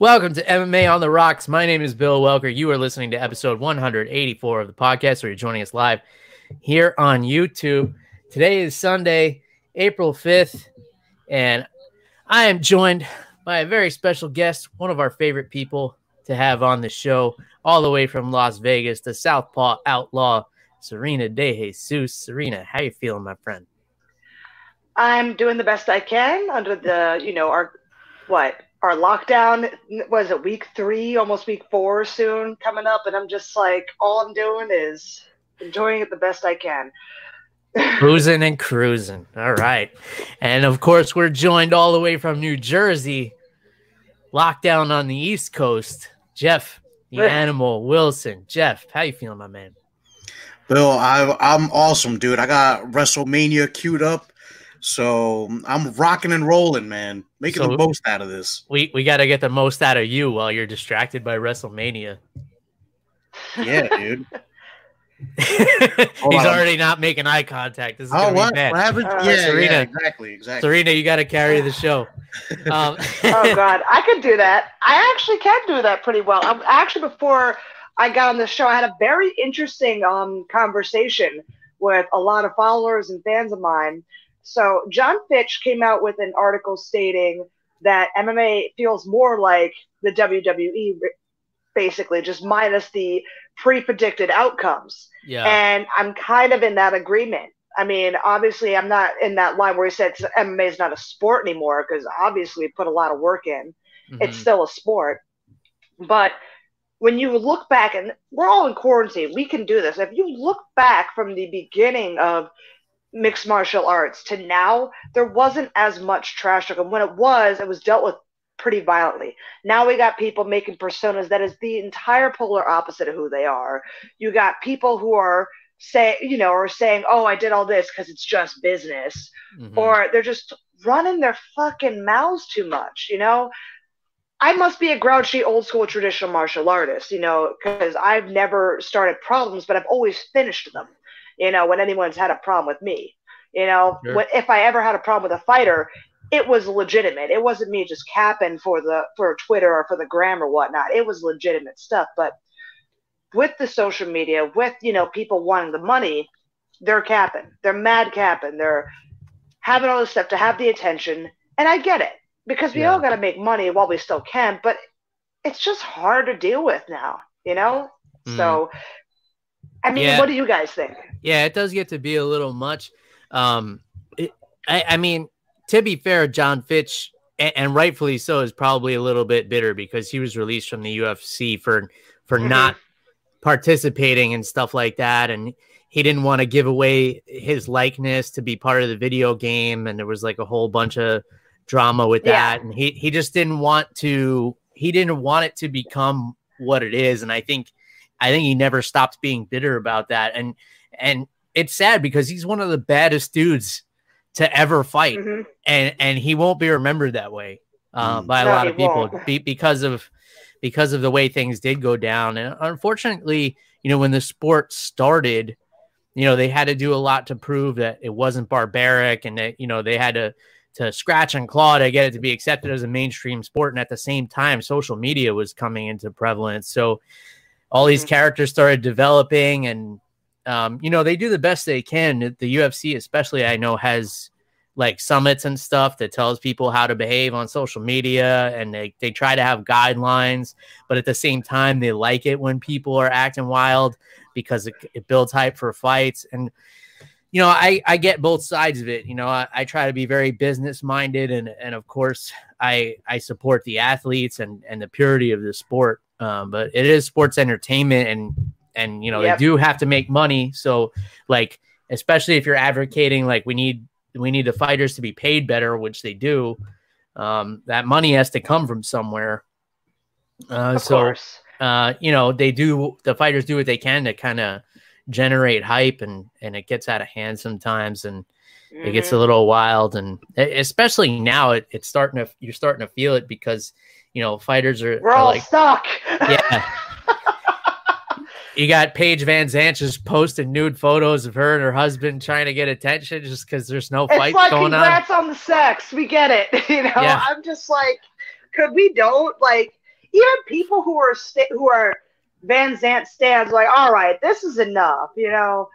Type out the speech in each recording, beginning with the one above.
Welcome to MMA on the Rocks. My name is Bill Welker. You are listening to episode 184 of the podcast, or you're joining us live here on YouTube. Today is Sunday, April 5th, and I am joined by a very special guest, one of our favorite people to have on the show, all the way from Las Vegas, the Southpaw Outlaw, Serena De Jesus. Serena, how you feeling, my friend? I'm doing the best I can under the, you know, our what our lockdown was it week three, almost week four soon coming up, and I'm just like, all I'm doing is enjoying it the best I can. Cruising and cruising. All right. And of course, we're joined all the way from New Jersey, lockdown on the East Coast. Jeff, the animal, Wilson. Jeff, how you feeling, my man? Bill, I, I'm awesome, dude. I got WrestleMania queued up. So I'm rocking and rolling, man. Making so the most out of this. We we got to get the most out of you while you're distracted by WrestleMania. Yeah, dude. He's already not making eye contact. This is oh, what? Bad. what happened? Uh, yeah, Serena, yeah, exactly, exactly. Serena, you got to carry the show. Um, oh God, I could do that. I actually can do that pretty well. I'm actually before I got on the show, I had a very interesting um, conversation with a lot of followers and fans of mine so Jon Fitch came out with an article stating that MMA feels more like the WWE, basically, just minus the pre-predicted outcomes. Yeah. And I'm kind of in that agreement. I mean, obviously, I'm not in that line where he said MMA is not a sport anymore because obviously we put a lot of work in. Mm-hmm. It's still a sport, but when you look back, and we're all in quarantine, we can do this. If you look back from the beginning of mixed martial arts to now, there wasn't as much trash talk. And when it was, it was dealt with pretty violently. Now we got people making personas that is the entire polar opposite of who they are. You got people who are say, you know, are saying, "Oh, I did all this because it's just business," mm-hmm. or they're just running their fucking mouths too much. You know, I must be a grouchy old school traditional martial artist, you know, because I've never started problems, but I've always finished them you know, when anyone's had a problem with me. You know, sure. when, if I ever had a problem with a fighter, it was legitimate. It wasn't me just capping for the for Twitter or for the gram or whatnot. It was legitimate stuff. But with the social media, with you know people wanting the money, they're capping. They're mad capping. They're having all this stuff to have the attention, and I get it because we yeah. all got to make money while we still can. But it's just hard to deal with now, you know. Mm. So I mean, yeah. what do you guys think? Yeah, it does get to be a little much. Um, it, I, I, mean, to be fair, Jon Fitch, and, and, rightfully so, is probably a little bit bitter because he was released from the UFC for for mm-hmm. not participating and stuff like that, and he didn't want to give away his likeness to be part of the video game, and there was like a whole bunch of drama with that, yeah. and he he just didn't want to. He didn't want it to become what it is, and I think I think he never stopped being bitter about that. And and it's sad because he's one of the baddest dudes to ever fight, mm-hmm. and and he won't be remembered that way uh, mm. by a no, lot of people be, because of because of the way things did go down. And unfortunately, you know, when the sport started, you know, they had to do a lot to prove that it wasn't barbaric, and that you know they had to to scratch and claw to get it to be accepted as a mainstream sport. And at the same time, social media was coming into prevalence. So all these mm-hmm. characters started developing and um, you know they do the best they can. The ufc especially i know has like summits and stuff that tells people how to behave on social media and they, they try to have guidelines but at the same time they like it when people are acting wild because it, it builds hype for fights. And you know i i get both sides of it. You know i, I try to be very business minded and and of course i i support the athletes and and the purity of the sport um, but it is sports entertainment and and you know yep. they do have to make money so like especially if you're advocating like we need we need the fighters to be paid better which they do um, that money has to come from somewhere uh, of so course. Uh, you know they do the fighters do what they can to kind of generate hype and and it gets out of hand sometimes and mm-hmm. it gets a mm-hmm. little wild and especially now it, it's starting to you're starting to feel it because you know, fighters are, We're are all like, stuck. Yeah. you got Paige VanZant just posting nude photos of her and her husband trying to get attention just because there's no fight like going on. Congrats on the sex. We get it. You know, yeah. I'm just like, could we don't like even people who are st- who are Van Zant stands like, all right, this is enough, you know.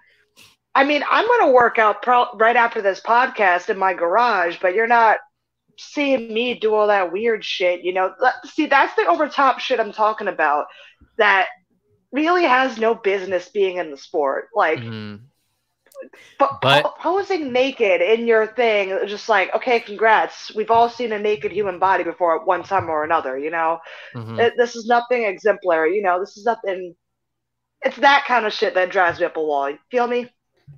I mean, I'm going to work out pro- right after this podcast in my garage, but you're not seeing me do all that weird shit, you know. See, that's the overtop shit I'm talking about that really has no business being in the sport. Like, mm-hmm. but, but posing naked in your thing, just like, okay, congrats. We've all seen a naked human body before at one time or another, you know. Mm-hmm. This is nothing exemplary, you know. This is nothing. It's that kind of shit that drives me up a wall. You feel me?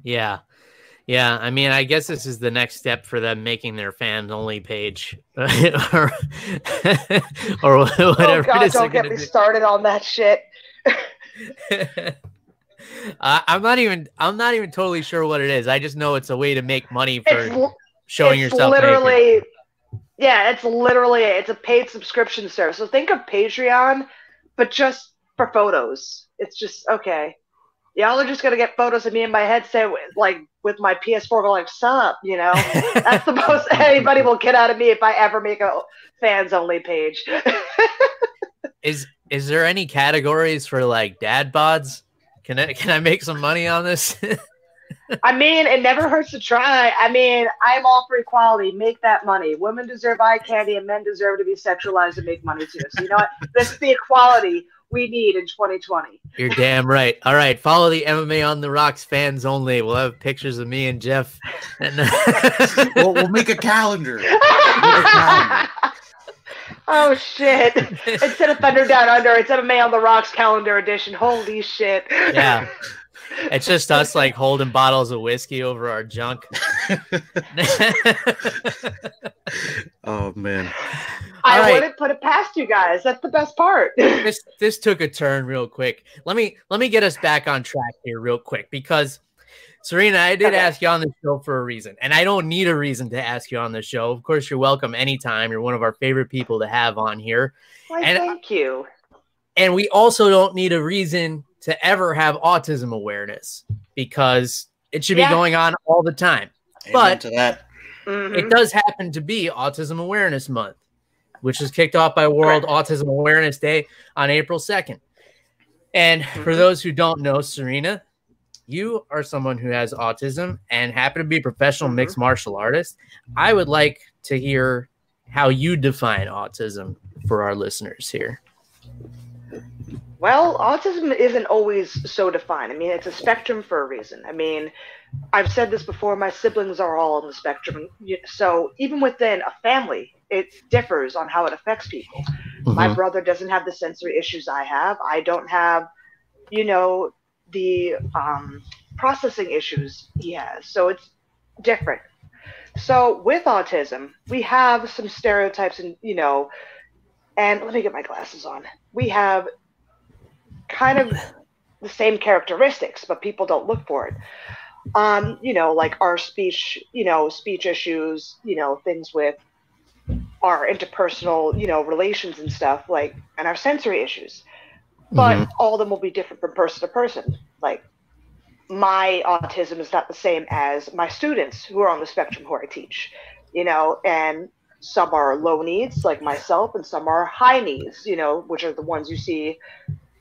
Yeah. Yeah, I mean, I guess this is the next step for them making their fans only page, or, or oh, whatever. Oh God, don't get me do. started on that shit. uh, I'm not even. I'm not even totally sure what it is. I just know it's a way to make money for it's, showing it's yourself. Literally, naked. yeah, it's literally it's a paid subscription service. So think of Patreon, but just for photos. It's just okay y'all are just gonna get photos of me in my head, headset, like with my PS4, going like, "Sup," you know. That's the most anybody will get out of me if I ever make a fans only page. is is there any categories for like dad bods? Can I can I make some money on this? I mean, it never hurts to try. I mean, I'm all for equality. Make that money. Women deserve eye candy, and men deserve to be sexualized and make money too. So you know what? This is the equality we need in 2020. You're damn right. All right, follow the MMA on the Rocks fans only. We'll have pictures of me and Jeff. And we'll, we'll, make a calendar. oh shit! Instead of Thunder Down Under, it's MMA on the Rocks calendar edition. Holy shit! Yeah. It's just us like holding bottles of whiskey over our junk. oh man. I right. wouldn't put it past you guys. That's the best part. this this took a turn real quick. Let me let me get us back on track here real quick because Serena, I did okay. ask you on the show for a reason, and I don't need a reason to ask you on the show. Of course, you're welcome anytime. You're one of our favorite people to have on here. Why, and, thank you. And we also don't need a reason to ever have autism awareness because it should yeah. be going on all the time. Amen but to that. Mm-hmm. it does happen to be Autism Awareness Month which is kicked off by World Autism Awareness Day on April 2nd. And mm-hmm. for those who don't know, Serena, you are someone who has autism and happen to be a professional mm-hmm. mixed martial artist. I would like to hear how you define autism for our listeners here. Well, autism isn't always so defined. I mean, it's a spectrum for a reason. I mean, I've said this before, my siblings are all on the spectrum. So even within a family, it differs on how it affects people. Mm-hmm. My brother doesn't have the sensory issues I have. I don't have, you know, the um, processing issues he has. So it's different. So with autism, we have some stereotypes and, you know, and let me get my glasses on. We have kind of the same characteristics, but people don't look for it. Um, you know, like our speech, you know, speech issues, you know, things with our interpersonal, you know, relations and stuff, like, and our sensory issues. But mm-hmm. all of them will be different from person to person. Like, my autism is not the same as my students who are on the spectrum who I teach, you know, and some are low needs, like myself, and some are high needs, you know, which are the ones you see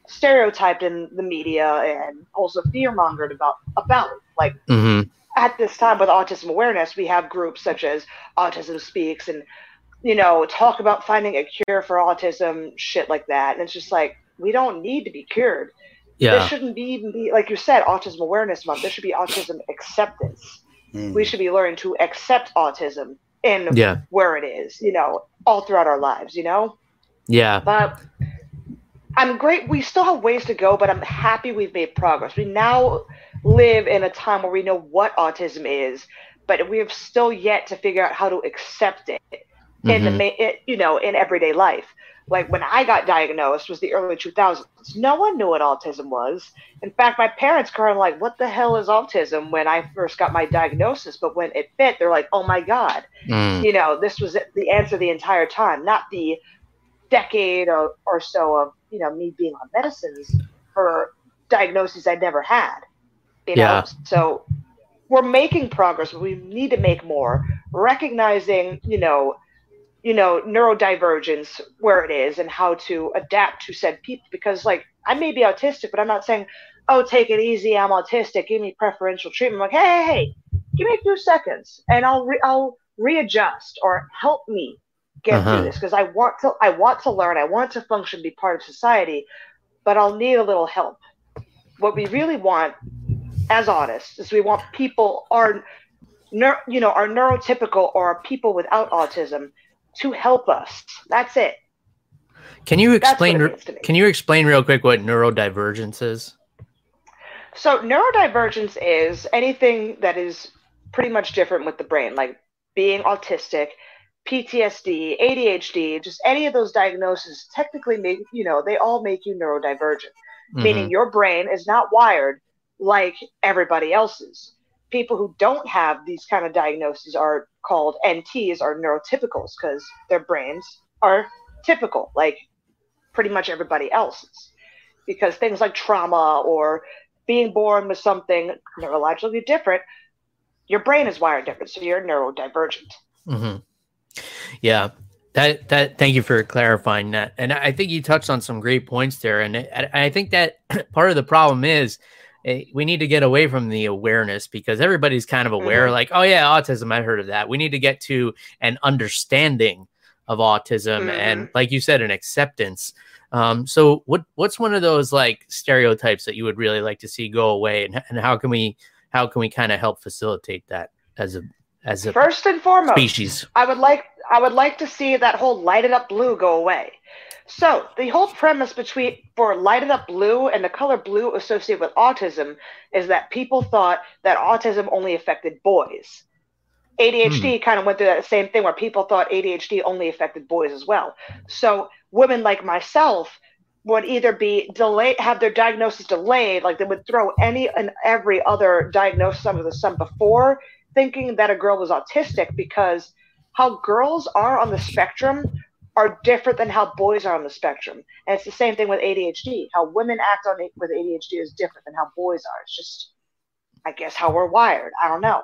stereotyped in the media and also fear mongered about about like mm-hmm. at this time with autism awareness we have groups such as autism speaks and you know talk about finding a cure for autism shit like that. And it's just like we don't need to be cured. Yeah. This shouldn't be even be like you said autism awareness month. There should be autism acceptance. Mm. we should be learning to accept autism in yeah. where it is you know all throughout our lives you know? Yeah. But I'm great. We still have ways to go, but I'm happy we've made progress. We now live in a time where we know what autism is, but we have still yet to figure out how to accept it mm-hmm. in the mm-hmm. it, you know in everyday life. Like when I got diagnosed was the early 2000s. No one knew what autism was. In fact, my parents kind of like, "What the hell is autism?" When I first got my diagnosis, but when it fit, they're like, "Oh my god!" Mm. You know, this was the answer the entire time, not the decade or, or so of you know me being on medicines for diagnoses I'd never had. You know, yeah. so we're making progress, but we need to make more. Recognizing, you know, you know, neurodivergence where it is and how to adapt to said people. Because, like, I may be autistic, but I'm not saying, oh, take it easy, I'm autistic, give me preferential treatment. I'm like, hey, hey, hey, give me a few seconds and I'll, re- I'll readjust or help me get uh-huh. through this because I want to I want to learn, I want to function, be part of society, but I'll need a little help. What we really want as autists is we want people are you know are neurotypical or people without autism to help us. That's it. Can you explain? Can you explain real quick what neurodivergence is? So neurodivergence is anything that is pretty much different with the brain, like being autistic, PTSD, ADHD, just any of those diagnoses. Technically, make you know they all make you neurodivergent, mm-hmm. meaning your brain is not wired like everybody else's people who don't have these kind of diagnoses are called NTs or neurotypicals because their brains are typical, like pretty much everybody else's. Because things like trauma or being born with something neurologically different, your brain is wired different, so you're neurodivergent. Mm-hmm. Yeah, that that. Thank you for clarifying that, and I think you touched on some great points there, and I, I think that part of the problem is Eh, we need to get away from the awareness because everybody's kind of aware, mm-hmm. like, oh yeah, autism, I heard of that. We need to get to an understanding of autism mm-hmm. and, like you said, an acceptance. Um, so, what what's one of those like stereotypes that you would really like to see go away, and, and how can we how can we kind of help facilitate that as a as a first and foremost species? I would like I would like to see that whole lighted up blue go away. So the whole premise between for lighted up blue and the color blue associated with autism is that people thought that autism only affected boys. ADHD hmm. kind of went through that same thing where people thought ADHD only affected boys as well. So women like myself would either be delayed, have their diagnosis delayed, like they would throw any and every other diagnosis under the sun before thinking that a girl was autistic because how girls are on the spectrum are different than how boys are on the spectrum. And it's the same thing with ADHD. How women act on with ADHD is different than how boys are. It's just, I guess, how we're wired. I don't know.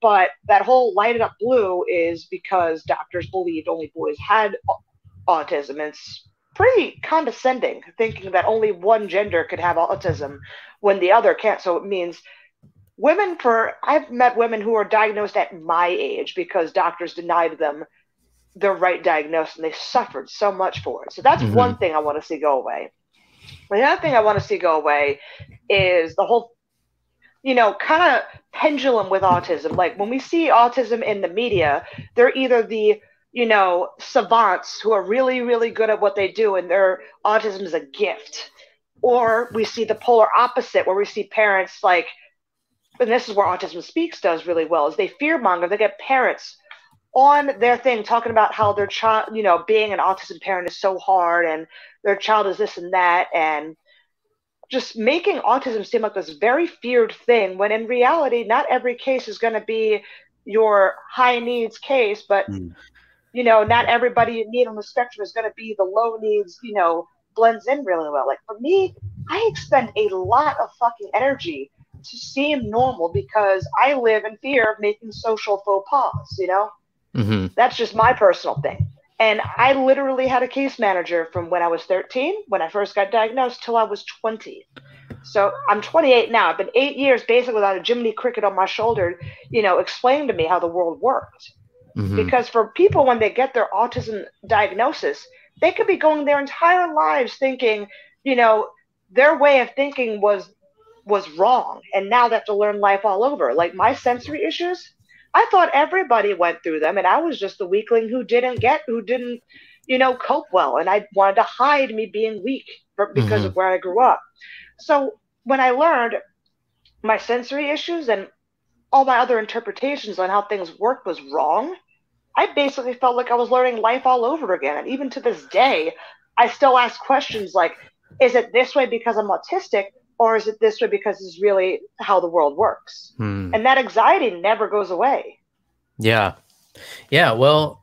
But that whole lighted up blue is because doctors believed only boys had autism. It's pretty condescending thinking that only one gender could have autism when the other can't. So it means women for I've met women who are diagnosed at my age because doctors denied them the right diagnosis and they suffered so much for it. So that's mm-hmm. one thing I want to see go away. The other thing I want to see go away is the whole, you know, kind of pendulum with autism. Like when we see autism in the media, they're either the, you know, savants who are really, really good at what they do and their autism is a gift. Or we see the polar opposite where we see parents like, and this is where Autism Speaks does really well, is they fear monger. They get parents on their thing talking about how their child, you know, being an autism parent is so hard and their child is this and that and just making autism seem like this very feared thing when in reality not every case is going to be your high needs case but mm. you know not everybody you need on the spectrum is going to be the low needs you know blends in really well like for me i expend a lot of fucking energy to seem normal because i live in fear of making social faux pas you know Mm-hmm. That's just my personal thing. And I literally had a case manager from when I was 13, when I first got diagnosed, till I was 20. So I'm 28 now. I've been eight years basically without a Jiminy Cricket on my shoulder, you know, explaining to me how the world worked. Mm-hmm. Because for people, when they get their autism diagnosis, they could be going their entire lives thinking, you know, their way of thinking was was wrong, and now they have to learn life all over. Like my sensory issues, I thought everybody went through them, and I was just the weakling who didn't get, who didn't, you know, cope well, and I wanted to hide me being weak for, because mm-hmm. of where I grew up. So when I learned my sensory issues and all my other interpretations on how things work was wrong, I basically felt like I was learning life all over again. And even to this day, I still ask questions like, is it this way because I'm autistic? Or is it this way because it's really how the world works hmm. and that anxiety never goes away yeah yeah well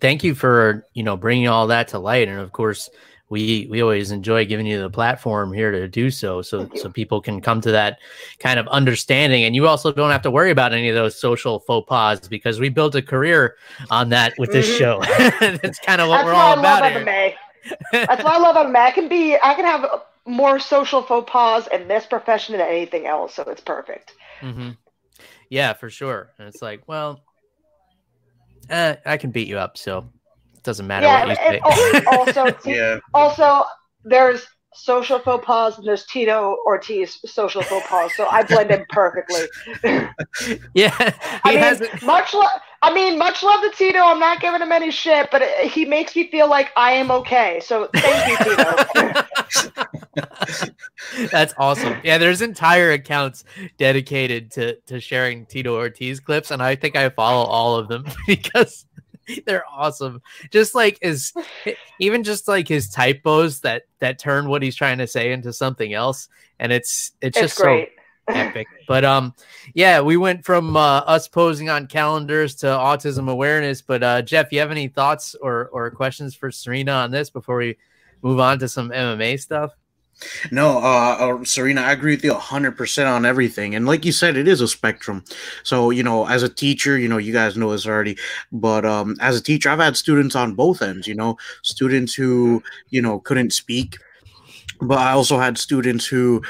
thank you for you know bringing all that to light and of course we we always enjoy giving you the platform here to do so so so people can come to that kind of understanding and you also don't have to worry about any of those social faux pas because we built a career on that with this mm-hmm. show that's kind of what that's we're all about love MMA. that's why I love MMA. I can be I can have more social faux pas in this profession than anything else so it's perfect mm-hmm. yeah for sure and it's like well eh, I can beat you up so it doesn't matter yeah, what you say. also, yeah. also, there's social faux pas and there's Tito Ortiz social faux pas. So I blend in perfectly. yeah, I mean, much love. I mean, much love to Tito. I'm not giving him any shit, but it, he makes me feel like I am okay. So thank you, Tito. That's awesome. Yeah, there's entire accounts dedicated to to sharing Tito Ortiz clips, and I think I follow all of them because they're awesome. Just like his, even just like his typos that that turn what he's trying to say into something else, and it's it's, it's just great. so epic. But um, yeah, we went from uh, us posing on calendars to autism awareness. But uh, Jeff, you have any thoughts or or questions for Serena on this before we move on to some MMA stuff? No, uh, uh, Serena, I agree with you 100% on everything. And like you said, it is a spectrum. So, you know, as a teacher, you know, you guys know this already, but um, as a teacher, I've had students on both ends, you know, students who, you know, couldn't speak but I also had students who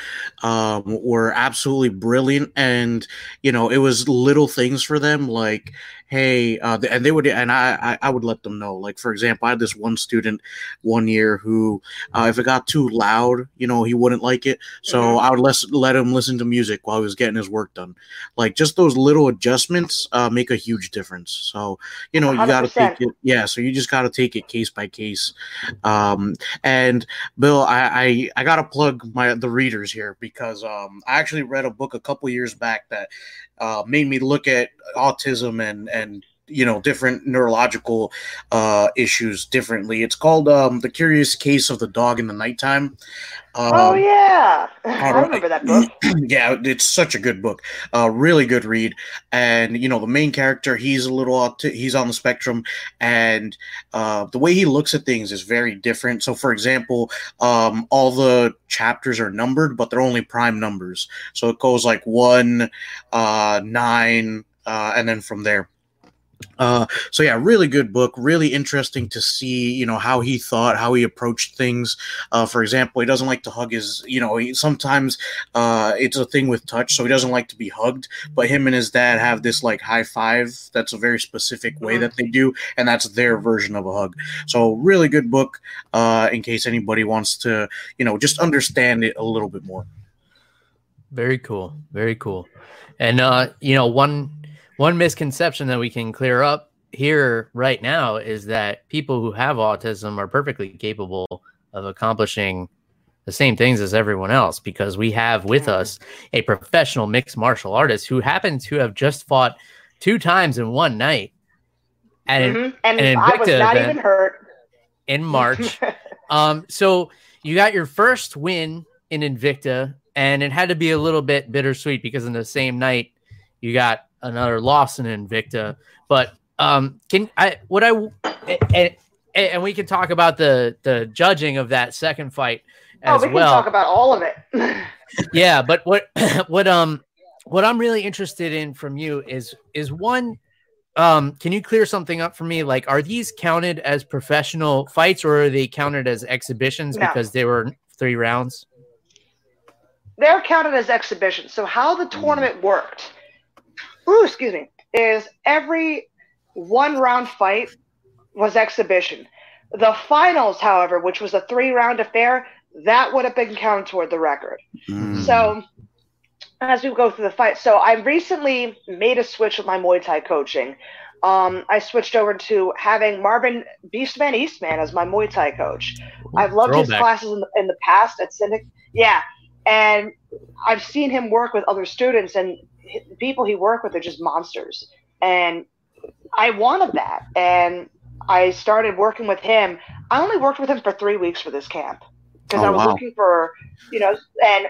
um, were absolutely brilliant, and you know, it was little things for them, like hey, uh, and they would, and I, I would let them know. Like for example, I had this one student one year who, uh, if it got too loud, you know, he wouldn't like it. So mm-hmm. I would let let him listen to music while he was getting his work done. Like just those little adjustments uh, make a huge difference. So you know, 100%. you got to take it. Yeah, so you just got to take it case by case. Um, and Bill, I, I I gotta plug my the readers here because um, I actually read a book a couple years back that uh, made me look at autism and and you know different neurological uh, issues differently. It's called um, "The Curious Case of the Dog in the Nighttime." Um, oh yeah, I remember that book. yeah, it's such a good book. Uh, really good read. And you know, the main character, he's a little he's on the spectrum, and uh, the way he looks at things is very different. So, for example, um, all the chapters are numbered, but they're only prime numbers. So it goes like one, uh, nine, uh, and then from there. Uh, so yeah, really good book. Really interesting to see, you know, how he thought, how he approached things. Uh, for example, he doesn't like to hug his, you know, he, sometimes uh, it's a thing with touch, so he doesn't like to be hugged. But him and his dad have this like high five. That's a very specific way that they do, and that's their version of a hug. So really good book. Uh, in case anybody wants to, you know, just understand it a little bit more. Very cool. Very cool. And uh, you know, one one misconception that we can clear up here right now is that people who have autism are perfectly capable of accomplishing the same things as everyone else because we have with us a professional mixed martial artist who happens to have just fought two times in one night at mm-hmm. an, and an I was not even hurt in March. um, so you got your first win in Invicta, and it had to be a little bit bittersweet because in the same night you got another loss in Invicta. But um, can I what I and, and we can talk about the the judging of that second fight as oh, we well. Can talk about all of it. yeah, but what what um what I'm really interested in from you is is one um can you clear something up for me like are these counted as professional fights or are they counted as exhibitions no. because they were three rounds they're counted as exhibitions so how the tournament worked ooh, excuse me, is every one round fight was exhibition. The finals, however, which was a three round affair, that would have been counted toward the record. Mm. So as we go through the fight, so I recently made a switch with my Muay Thai coaching. Um, I switched over to having Marvin Beastman Eastman as my Muay Thai coach. I've loved Throwback. his classes in the, in the past at Syndic. Yeah, and I've seen him work with other students, and the people he worked with are just monsters. And I wanted that. And I started working with him. I only worked with him for three weeks for this camp because oh, I was wow. looking for, you know, and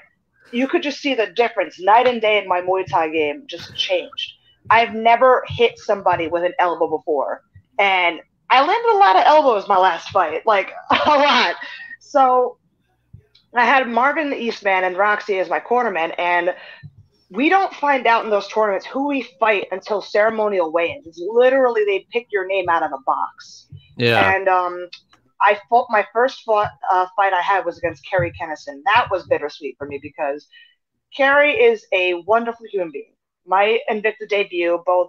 you could just see the difference night and day in my Muay Thai game just changed. I've never hit somebody with an elbow before. And I landed a lot of elbows my last fight, like a lot. So I had Marvin the Eastman and Roxy as my cornermen, and we don't find out in those tournaments who we fight until ceremonial weigh-ins. It's literally they pick your name out of a box. Yeah. And um, I fought my first fought, uh, fight I had was against Kerri Kennison. That was bittersweet for me because Kerri is a wonderful human being. My Invicta debut, both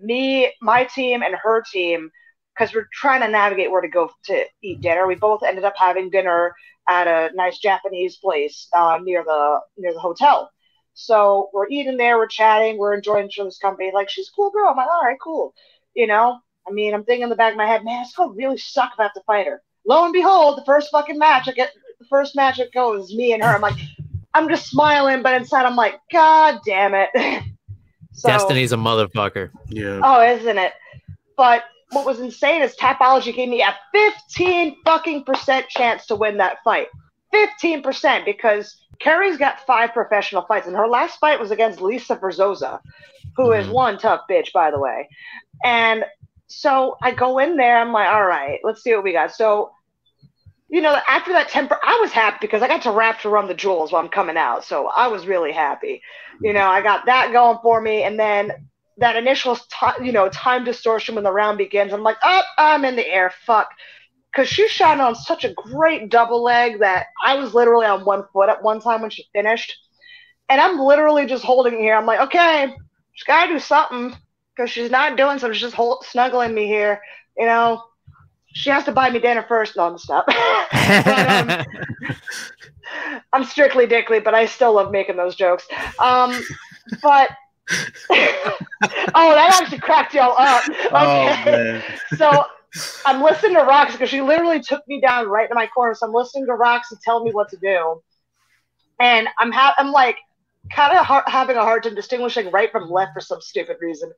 me, my team, and her team, because we're trying to navigate where to go to eat dinner. We both ended up having dinner at a nice Japanese place uh, near the near the hotel. So we're eating there, we're chatting, we're enjoying each other's company. Like she's a cool girl. I'm like, all right, cool. You know, I mean, I'm thinking in the back of my head, man, it's gonna really suck if I have to fight her. Lo and behold, the first fucking match, I get the first match it goes, me and her. I'm like, I'm just smiling, but inside I'm like, God damn it. so, Destiny's a motherfucker. Yeah. Oh, isn't it? But what was insane is Tapology gave me a 15 fucking percent chance to win that fight. 15% because Kerri's got five professional fights, and her last fight was against Lisa Verzosa, who is mm-hmm. one tough bitch, by the way. And so I go in there, I'm like, all right, let's see what we got. So, you know, after that temper, I was happy because I got to wrap to run the jewels while I'm coming out. So I was really happy. You know, I got that going for me. And then that initial, t- you know, time distortion when the round begins, I'm like, oh, I'm in the air. Fuck because she shot on such a great double leg that I was literally on one foot at one time when she finished. And I'm literally just holding here. I'm like, okay, she's got to do something because she's not doing something. She's just hold, snuggling me here. You know, she has to buy me dinner first. No, I'm stop. but, um, I'm strictly dickly, but I still love making those jokes. Um, but oh, that actually cracked y'all up. Oh, okay. Oh, so I'm listening to Rox because she literally took me down right in my corner. So I'm listening to Rox and tell me what to do, and I'm ha- I'm like kind of ha- having a hard time distinguishing right from left for some stupid reason.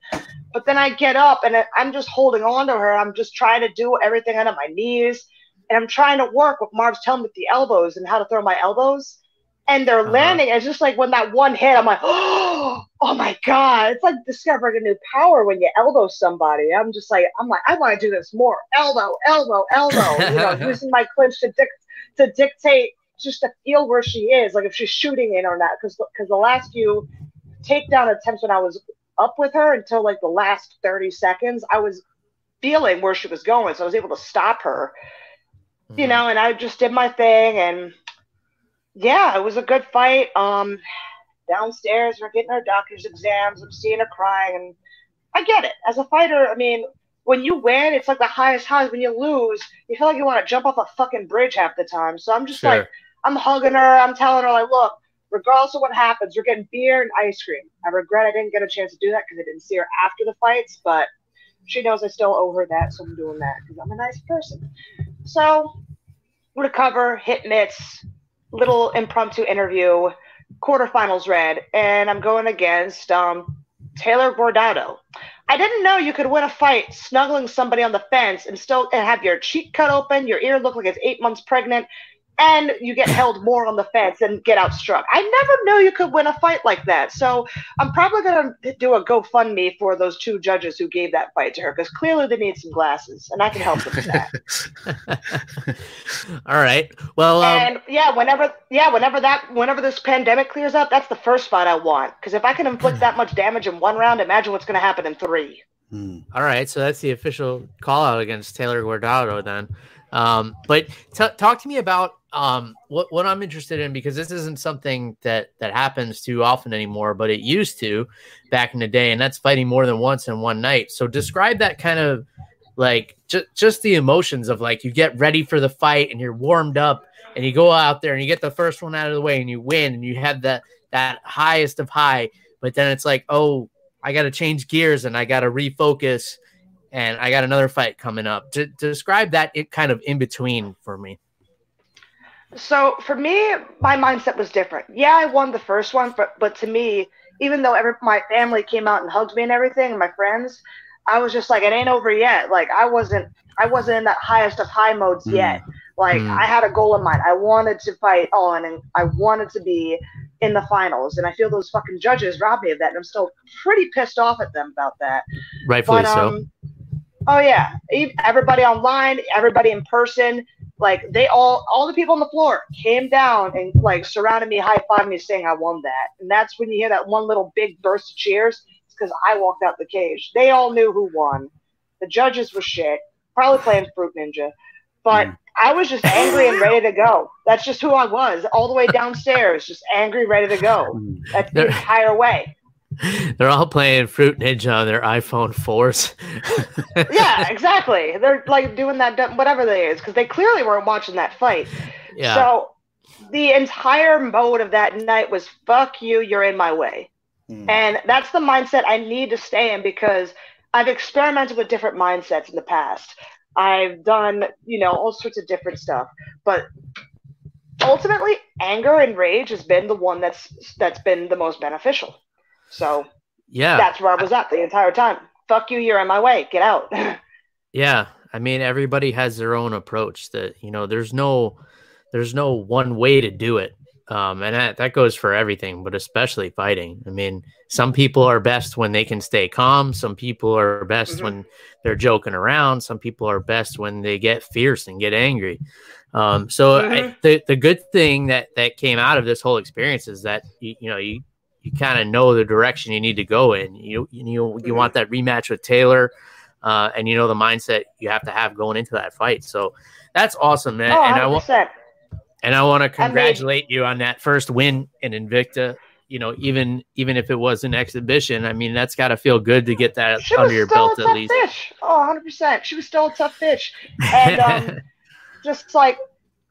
But then I get up and I'm just holding on to her. I'm just trying to do everything under my knees, and I'm trying to work what Marv's telling me with the elbows and how to throw my elbows and they're uh-huh. landing. It's just like when that one hit, I'm like, oh, oh my god! It's like discovering a new power when you elbow somebody. I'm just like, I'm like, I want to do this more. Elbow, elbow, elbow. you know, using my clinch to dic- to dictate just to feel where she is, like if she's shooting in or not. Because because the last few takedown attempts when I was up with her until like the last 30 seconds, I was feeling where she was going, so I was able to stop her. Mm-hmm. You know, and I just did my thing and yeah, it was a good fight. Um, downstairs, we're getting our doctor's exams. I'm seeing her crying, and I get it. As a fighter, I mean, when you win, it's like the highest highs. When you lose, you feel like you want to jump off a fucking bridge half the time. So I'm just sure. like, I'm hugging her. I'm telling her, like, look, regardless of what happens, we're getting beer and ice cream. I regret I didn't get a chance to do that because I didn't see her after the fights, but she knows I still owe her that, so I'm doing that because I'm a nice person. So, recover, hit mitts, little impromptu interview, quarterfinals red, and I'm going against um, Taylor Guardado. I didn't know you could win a fight snuggling somebody on the fence and still have your cheek cut open, your ear look like it's eight months pregnant, and you get held more on the fence and get outstruck. I never knew you could win a fight like that. So I'm probably going to do a GoFundMe for those two judges who gave that fight to her because clearly they need some glasses, and I can help them with that. All right. Well, um... and yeah, whenever yeah, whenever that whenever this pandemic clears up, that's the first fight I want because if I can inflict that much damage in one round, imagine what's going to happen in three. Hmm. All right, so that's the official call out against Taylor Guardado then. Um, but t- talk to me about um, what what I'm interested in because this isn't something that that happens too often anymore, but it used to back in the day, and that's fighting more than once in one night. So describe that kind of like just just the emotions of like you get ready for the fight and you're warmed up and you go out there and you get the first one out of the way and you win and you have that that highest of high, but then it's like oh I got to change gears and I got to refocus and I got another fight coming up. To, to describe that it kind of in between for me. So for me, my mindset was different. Yeah, I won the first one, but but to me, even though every, my family came out and hugged me and everything, and my friends, I was just like, it ain't over yet. Like I wasn't I wasn't in that highest of high modes mm. yet. Like mm. I had a goal in mind. I wanted to fight on, and I wanted to be in the finals. And I feel those fucking judges robbed me of that, and I'm still pretty pissed off at them about that. Rightfully but, um, so. Oh yeah, everybody online, everybody in person Like they all, all the people on the floor came down and like surrounded me, high fived me, saying I won that. And that's when you hear that one little big burst of cheers. It's because I walked out the cage. They all knew who won. The judges were shit, probably playing Fruit Ninja, but mm. I was just angry and ready to go. That's just who I was, all the way downstairs, just angry, ready to go. Hmm. That's the entire way. They're all playing Fruit Ninja on their iPhone 4s. yeah, exactly. They're like doing that, whatever they is, because they clearly weren't watching that fight. Yeah. So the entire mode of that night was fuck you, you're in my way. Mm. And that's the mindset I need to stay in because I've experimented with different mindsets in the past. I've done, you know, all sorts of different stuff. But ultimately, anger and rage has been the one that's that's been the most beneficial. So yeah, that's where I was at the entire time. Fuck you, you're in my way. Get out. yeah, I mean, everybody has their own approach. That you know, there's no there's no one way to do it. Um, and that, that goes for everything, but especially fighting. I mean, some people are best when they can stay calm. Some people are best mm-hmm. when they're joking around. Some people are best when they get fierce and get angry. Um, so mm-hmm. I, the the good thing that that came out of this whole experience is that you, you know you you kind of know the direction you need to go in. You you you want that rematch with Taylor, uh, and you know the mindset you have to have going into that fight. So that's awesome, man. Oh, and I want and I want to congratulate I mean, you on that first win in Invicta. You know, even even if it was an exhibition, I mean that's got to feel good to get that under your belt at least. Fish. Oh, 100 percent. She was still a tough fish, and um, just like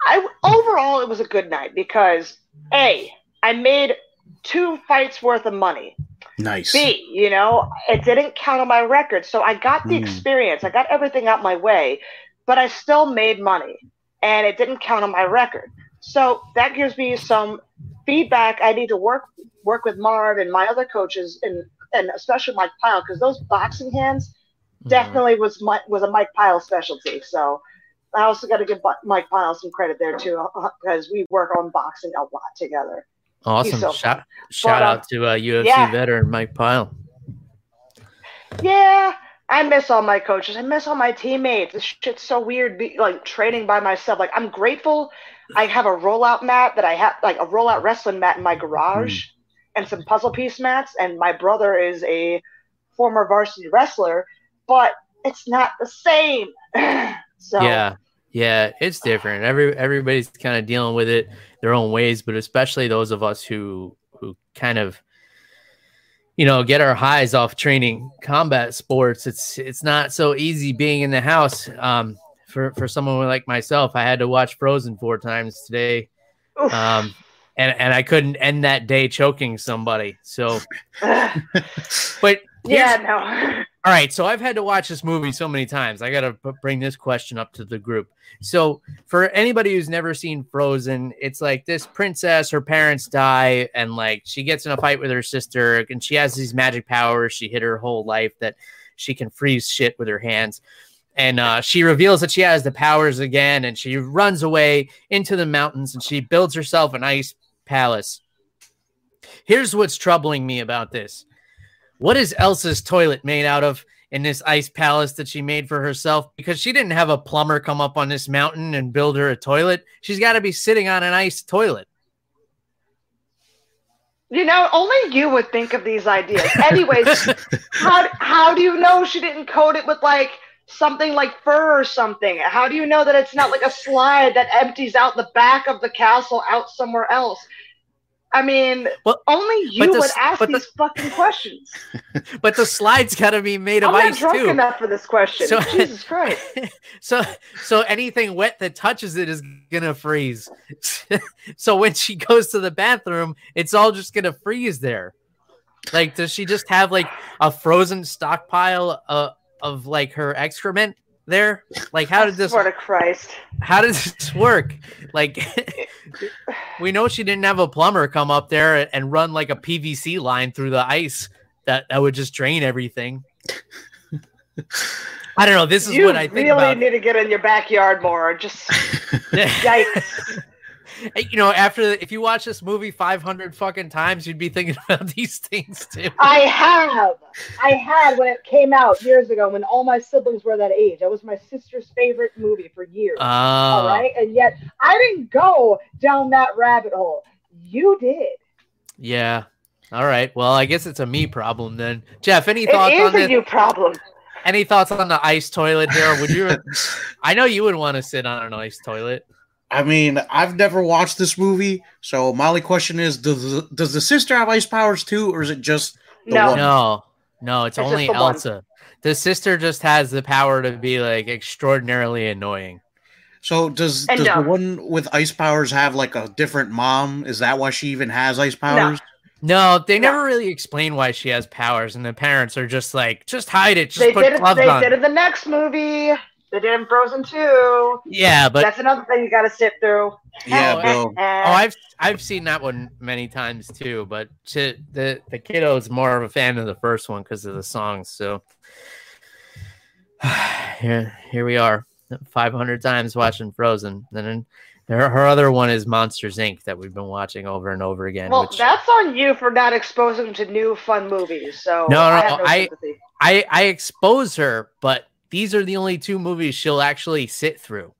I overall, it was a good night because a I made two fights worth of money. Nice. B, you know, it didn't count on my record. So I got the mm. experience. I got everything out my way, but I still made money and it didn't count on my record. So that gives me some feedback. I need to work work with Marv and my other coaches and and especially Mike Pyle because those boxing hands mm. definitely was my, was a Mike Pyle specialty. So I also got to give Mike Pyle some credit there too because we work on boxing a lot together. Awesome. So shout shout out to uh, UFC yeah. veteran Mike Pyle. Yeah, I miss all my coaches. I miss all my teammates. This shit's so weird, be, like training by myself. Like I'm grateful. I have a rollout mat that I have, like a rollout wrestling mat in my garage, mm. and some puzzle piece mats. And my brother is a former varsity wrestler, but it's not the same. so yeah, yeah, it's different. Every everybody's kind of dealing with it their own ways, but especially those of us who who kind of you know get our highs off training combat sports. It's it's not so easy being in the house. Um, for for someone like myself, I had to watch Frozen four times today. Um, and and I couldn't end that day choking somebody. So, but yeah, no. All right, so I've had to watch this movie so many times. I got to bring this question up to the group. So, for anybody who's never seen Frozen, it's like this princess, her parents die, and like she gets in a fight with her sister, and she has these magic powers. She hid her whole life that she can freeze shit with her hands. And uh, she reveals that she has the powers again, and she runs away into the mountains and she builds herself an ice palace. Here's what's troubling me about this what is Elsa's toilet made out of in this ice palace that she made for herself? Because she didn't have a plumber come up on this mountain and build her a toilet. She's got to be sitting on an ice toilet. You know, only you would think of these ideas. Anyways, how how do you know she didn't coat it with like something like fur or something? How do you know that it's not like a slide that empties out the back of the castle out somewhere else? I mean, well, only you the, would ask these the, fucking questions. But the slide's got to be made of ice. I'm ice not drunk too. enough for this question. So, Jesus Christ! So, so anything wet that touches it is gonna freeze. so when she goes to the bathroom, it's all just gonna freeze there. Like, does she just have like a frozen stockpile of, of like her excrement? There? Like, how did this? Sort of Christ. How did this work? Like, we know she didn't have a plumber come up there and run like a PVC line through the ice that that would just drain everything. I don't know. This is you what I think really about. need to get in your backyard more. Just yikes. You know, after if you watch this movie 500 fucking times, you'd be thinking about these things too. I have. I had when it came out years ago when all my siblings were that age. That was my sister's favorite movie for years. Uh, all right. And yet I didn't go down that rabbit hole. You did. Yeah. All right. Well, I guess it's a me problem then. Jeff, any It thoughts is on a this? you problem. Any thoughts on the ice toilet here? Would you? I know you would want to sit on an ice toilet. I mean, I've never watched this movie, so my only question is: Does the, does the sister have ice powers too, or is it just the No. one? No, no, it's, It's only the one. Elsa. The sister just has the power to be like extraordinarily annoying. So does And does the one with ice powers have like a different mom? Is that why she even has ice powers? No, they No. never really explain why she has powers, and the parents are just like, just hide it, just They put did it. gloves They on. did it in the next movie. They did in Frozen 2. Yeah, but That's another thing you got to sit through. Yeah, Oh, Bill. oh, I've I've seen that one many times too. But to, the the kiddo is more of a fan of the first one because of the songs. So here here we are, five hundred times watching Frozen. And then her, her other one is Monsters Inc. that we've been watching over and over again. Well, which that's on you for not exposing them to new fun movies. So No, no, I have no I- I I expose her, but these are the only two movies she'll actually sit through.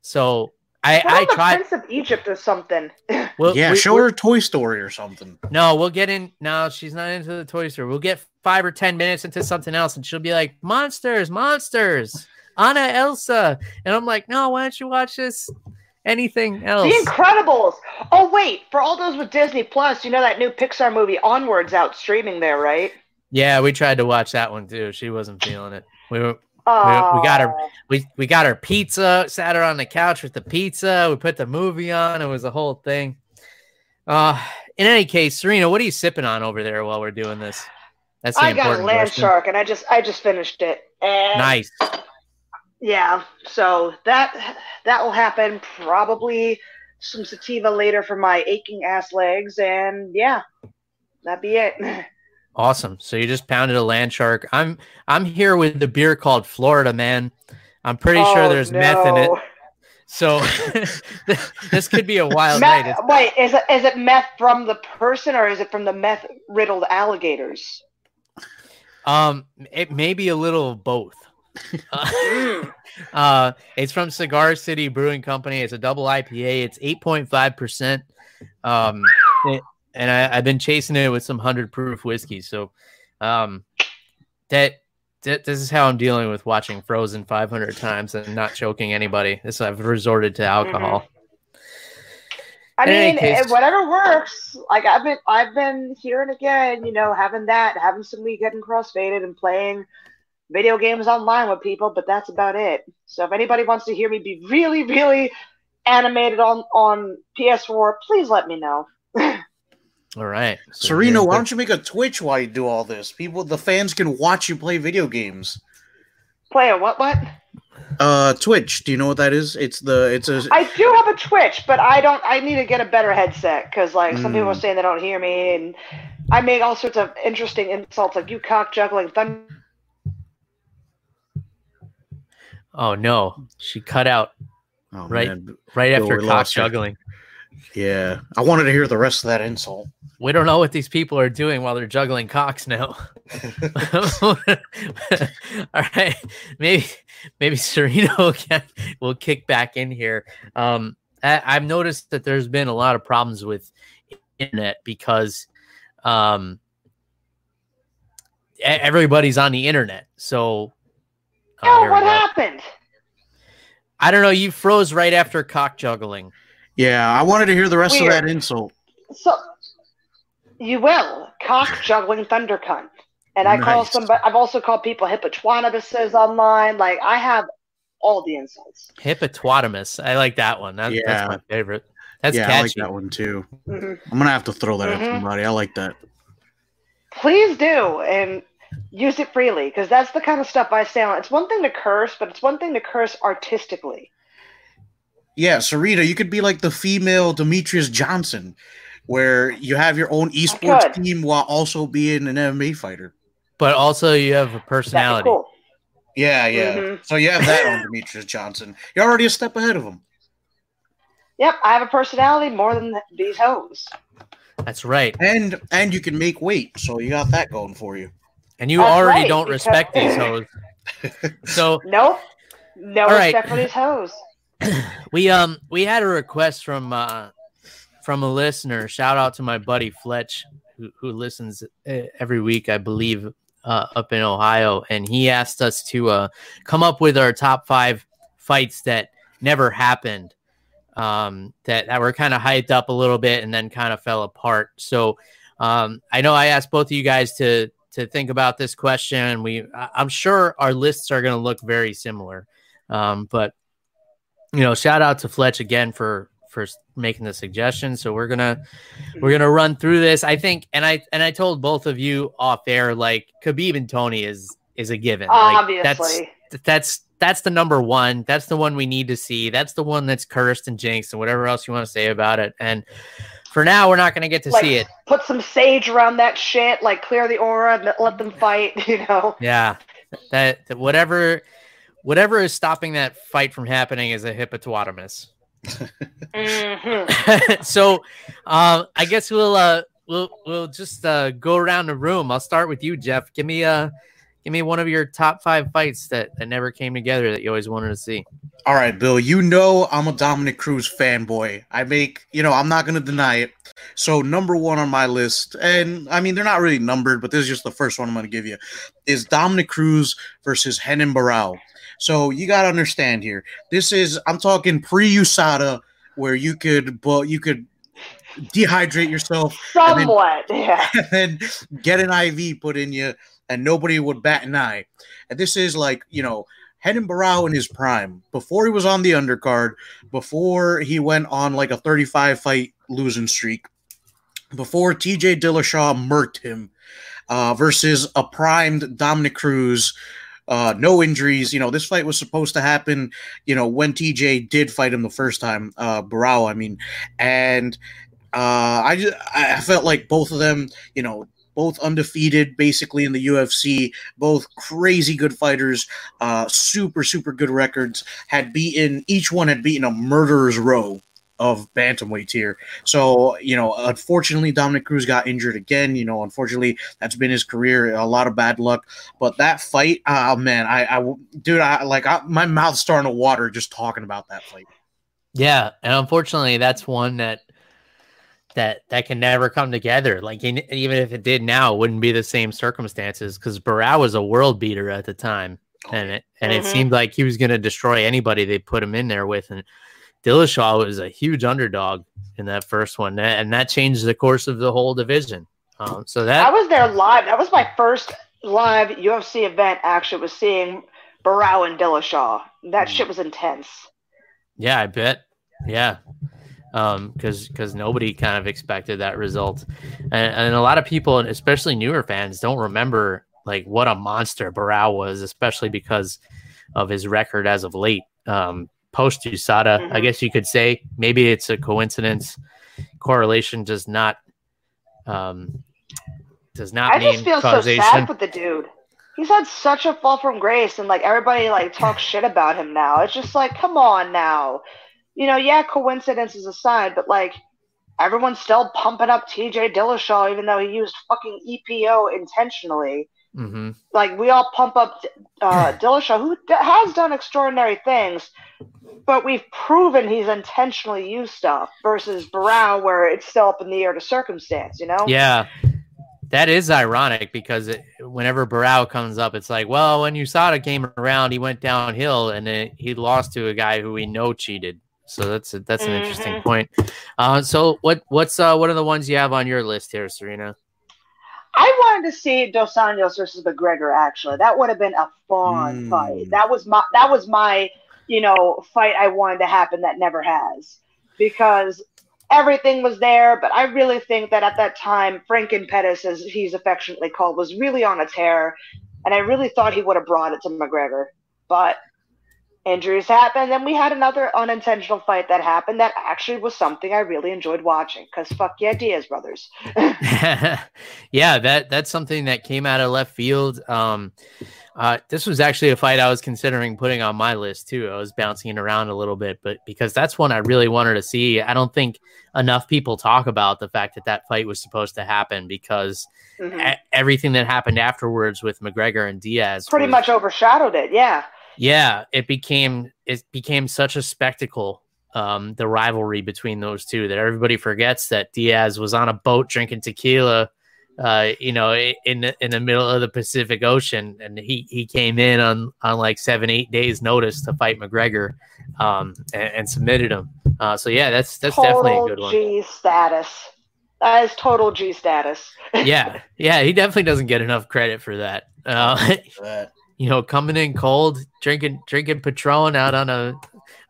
So I Put I on the tried. Prince of Egypt or something. We'll, yeah, we- show her Toy Story or something. No, we'll get in. No, she's not into the Toy Story. We'll get five or ten minutes into something else, and she'll be like, "Monsters, monsters, Anna, Elsa," and I'm like, "No, why don't you watch this? Anything else?" The Incredibles. Oh wait, for all those with Disney Plus, you know that new Pixar movie Onwards out streaming there, right? Yeah, we tried to watch that one too. She wasn't feeling it. We were, Oh, we got her- we we got her pizza, sat her on the couch with the pizza. We put the movie on. It was a whole thing. Uh, in any case, Serena, what are you sipping on over there while we're doing this? That's the I got a land question. shark, and I just I just finished it. And Nice. Yeah, so that that will happen. Probably some sativa later for my aching ass legs, and yeah, that'd be it. Awesome. So you just pounded a land shark. I'm I'm here with the beer called Florida Man. I'm pretty sure Oh, there's meth in it. So this could be a wild Meth, night. It's- wait, is it is it meth from the person or is it from the meth riddled alligators? Um, it may be a little of both. Uh, Mm. uh, it's from Cigar City Brewing Company. It's a double IPA. It's 8.5 percent. Um, it- and I, I've been chasing it with some hundred proof whiskey. So, um, that, that this is how I'm dealing with watching Frozen 500 times and not choking anybody. This I've resorted to alcohol. I In mean, whatever works. Like I've been, I've been here and again, you know, having that, having some weekend and crossfaded and playing video games online with people, but that's about it. So if anybody wants to hear me be really, really animated on on PS4, please let me know. All right, So Serena, why don't you make a Twitch while you do all this? People, the fans can watch you play video games. Play a what? What? Uh, Twitch. Do you know what that is? It's the it's a I do have a Twitch, but I don't. I need to get a better headset because, like, some people are Mm. saying they don't hear me, and I make all sorts of interesting insults, like you cock juggling thunder. Oh no, she cut out oh, Right. man. right after we cock juggling. her. Juggling. Yeah, I wanted to hear the rest of that insult. We don't know what these people are doing while they're juggling cocks now. All right, maybe maybe Serena will, will kick back in here. Um, I, I've noticed that there's been a lot of problems with internet because um, everybody's on the internet. So, Oh, what happened? I don't know. You froze right after cock juggling. Yeah, I wanted to hear the rest of that insult. So you will cock juggling thunder cunt, and I call somebody. I've also called people hippopotamuses online. Like I have all the insults. Hippopotamus. I like that one. That, Yeah. That's my favorite. That's yeah, I like catchy. that one too. Mhm. I'm gonna have to throw that at Mhm. somebody. I like that. Please do and use it freely because that's the kind of stuff I say on. It's one thing to curse, but it's one thing to curse artistically. Yeah, Sarita, you could be like the female Demetrious Johnson, where you have your own esports team while also being an MMA fighter. but also you have a personality. cool. Yeah, yeah. Mhm. So you have that on Demetrious Johnson. You're already a step ahead of him. Yep, I have a personality more than these hoes. That's right. And and you can make weight, so you got that going for you. And you That's already right, don't because- respect these hoes. So Nope. No All right. respect for these hoes. we um we had a request from uh from a listener. Shout out to my buddy Fletch who, who listens uh, every week, I believe, uh, up in Ohio, and he asked us to uh come up with our top five fights that never happened. Um, that, that were kind of hyped up a little bit and then kind of fell apart. So um, I know I asked both of you guys to to think about this question. We I'm sure our lists are going to look very similar. Um, but you know, shout out to Fletch again for for making the suggestion. So we're gonna we're gonna run through this. I think, and I and I told both of you off air, like Khabib and Tony is is a given. Like, that's that's that's the number one. That's the one we need to see. That's the one that's cursed and jinxed and whatever else you want to say about it. And for now, we're not gonna get to Like, see it. Put some sage around that shit, like clear the aura, and let them fight, you know. Yeah, that, that whatever whatever is stopping that fight from happening is a hippopotamus. Mhm. so um i guess we'll uh we'll we'll just uh go around the room i'll start with you jeff give me uh give me one of your top five fights that that never came together that you always wanted to see All right, Bill, you know I'm a Dominick Cruz fanboy. I make, you know, I'm not going to deny it. So, number one on my list, and I mean, they're not really numbered, but this is just the first one I'm going to give you, is Dominick Cruz versus Renan Barao. So, you got to understand here. This is, I'm talking pre USADA, where you could, but you could dehydrate yourself then- Somewhat, yeah. and then get an IV put in you, and nobody would bat an eye. And this is like, you know, Renan Barao in his prime, before he was on the undercard, before he went on like a 35 fight losing streak, before TJ Dillashaw murked him, uh, versus a primed Dominick Cruz. Uh, no injuries. You know, this fight was supposed to happen, you know, when TJ did fight him the first time, uh, Barao, I mean, and uh, I just I felt like both of them, you know, both undefeated basically in the UFC, both crazy good fighters, uh, super super good records. Had beaten each one had beaten a murderer's row of bantamweight here. So you know, unfortunately, Dominick Cruz got injured again. You know, unfortunately, that's been his career. A lot of bad luck. But that fight, oh man, I, I dude, I like I, my mouth's starting to water just talking about that fight. yeah and unfortunately that's one that that that can never come together like in, even if it did now it wouldn't be the same circumstances because Barao was a world beater at the time and it and it Mhm. seemed like he was going to destroy anybody they put him in there with and Dillashaw was a huge underdog in that first one and that changed the course of the whole division um, so I that was there live. That was my first live UFC event. Actually, was seeing Barao and Dillashaw. That Mm. shit was intense. Yeah, I bet. Yeah. Um, because because nobody kind of expected that result, and, and a lot of people, and especially newer fans, don't remember like what a monster Barao was, especially because of his record as of late. Um, post USADA, I Mhm. guess you could say maybe it's a coincidence. Correlation does not um does not I just feel causation. so sad with the dude. He's had such a fall from grace, and like everybody like talks shit about him now. It's just like, come on now. You know, yeah, coincidences aside, but like everyone's still pumping up TJ Dillashaw, even though he used fucking EPO intentionally. Hmm Like we all pump up uh, Dillashaw, who d- has done extraordinary things, but we've proven he's intentionally used stuff. Versus Barao, where it's still up in the air to circumstance. You know? Yeah, that is ironic because it, whenever Barao comes up, it's like, well, when USADA came around, he went downhill and it, he lost to a guy who we know cheated. So that's a, that's an interesting Mhm. point. Uh, so what what's uh, what are the ones you have on your list here, Serena? I wanted to see Dos Anjos versus McGregor. Actually, that would have been a fun Mm. fight. That was my that was my you know fight I wanted to happen that never has because everything was there. But I really think that at that time, Franken Pettis, as he's affectionately called, was really on a tear, and I really thought he would have brought it to McGregor, but. Injuries happened, and we had another unintentional fight that happened that actually was something I really enjoyed watching. Because fuck yeah, Diaz brothers. yeah, that that's something that came out of left field. Um, Uh, this was actually a fight I was considering putting on my list too. I was bouncing it around a little bit, but because that's one I really wanted to see. I don't think enough people talk about the fact that that fight was supposed to happen because mm-hmm. a- everything that happened afterwards with McGregor and Diaz pretty was, much overshadowed it. Yeah, yeah, it became it became such a spectacle. Um, the rivalry between those two that everybody forgets that Diaz was on a boat drinking tequila uh, you know, in the, in the middle of the Pacific Ocean, and he he came in on on like seven eight days notice to fight McGregor, um, and, and submitted him. Uh, so yeah, that's that's total definitely a good one. G status. That is total G status. yeah, yeah, he definitely doesn't get enough credit for that. Uh, you know, coming in cold, drinking drinking Patron out on a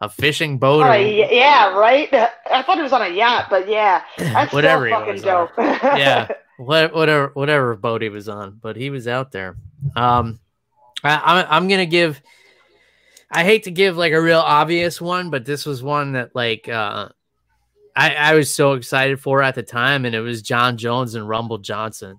a fishing boat. Oh, or, yeah, right. I thought he was on a yacht, but yeah, that's whatever fucking dope. yeah, whatever whatever boat he was on, but he was out there. Um, I, I'm gonna give. I hate to give like a real obvious one, but this was one that like uh, I, I was so excited for at the time, and it was Jon Jones and Rumble Johnson.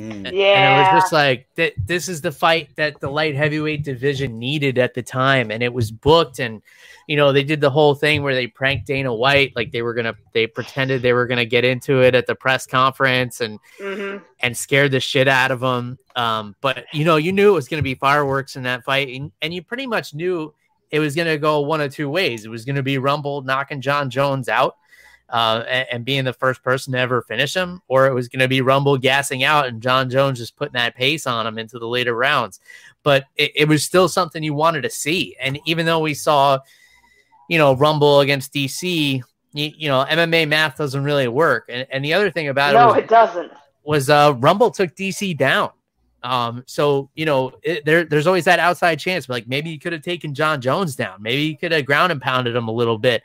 Mm. Yeah, and it was just like that. This is the fight that the light heavyweight division needed at the time, and it was booked. And you know, they did the whole thing where they pranked Dana White, like they were gonna, they pretended they were gonna get into it at the press conference and mm-hmm. and scared the shit out of him. Um, but you know, you knew it was gonna be fireworks in that fight, and, and you pretty much knew it was gonna go one of two ways. It was gonna be Rumble knocking Jon Jones out uh, and, and, being the first person to ever finish him, or it was going to be Rumble gassing out and Jon Jones just putting that pace on him into the later rounds. But it, it was still something you wanted to see. And even though we saw, you know, Rumble against DC, you, you know, MMA math doesn't really work. And, and the other thing about no, it, was, it doesn't. Was uh, Rumble took DC down. Um, so you know, it, there there's always that outside chance. Like maybe you could have taken Jon Jones down. Maybe you could have ground and pounded him a little bit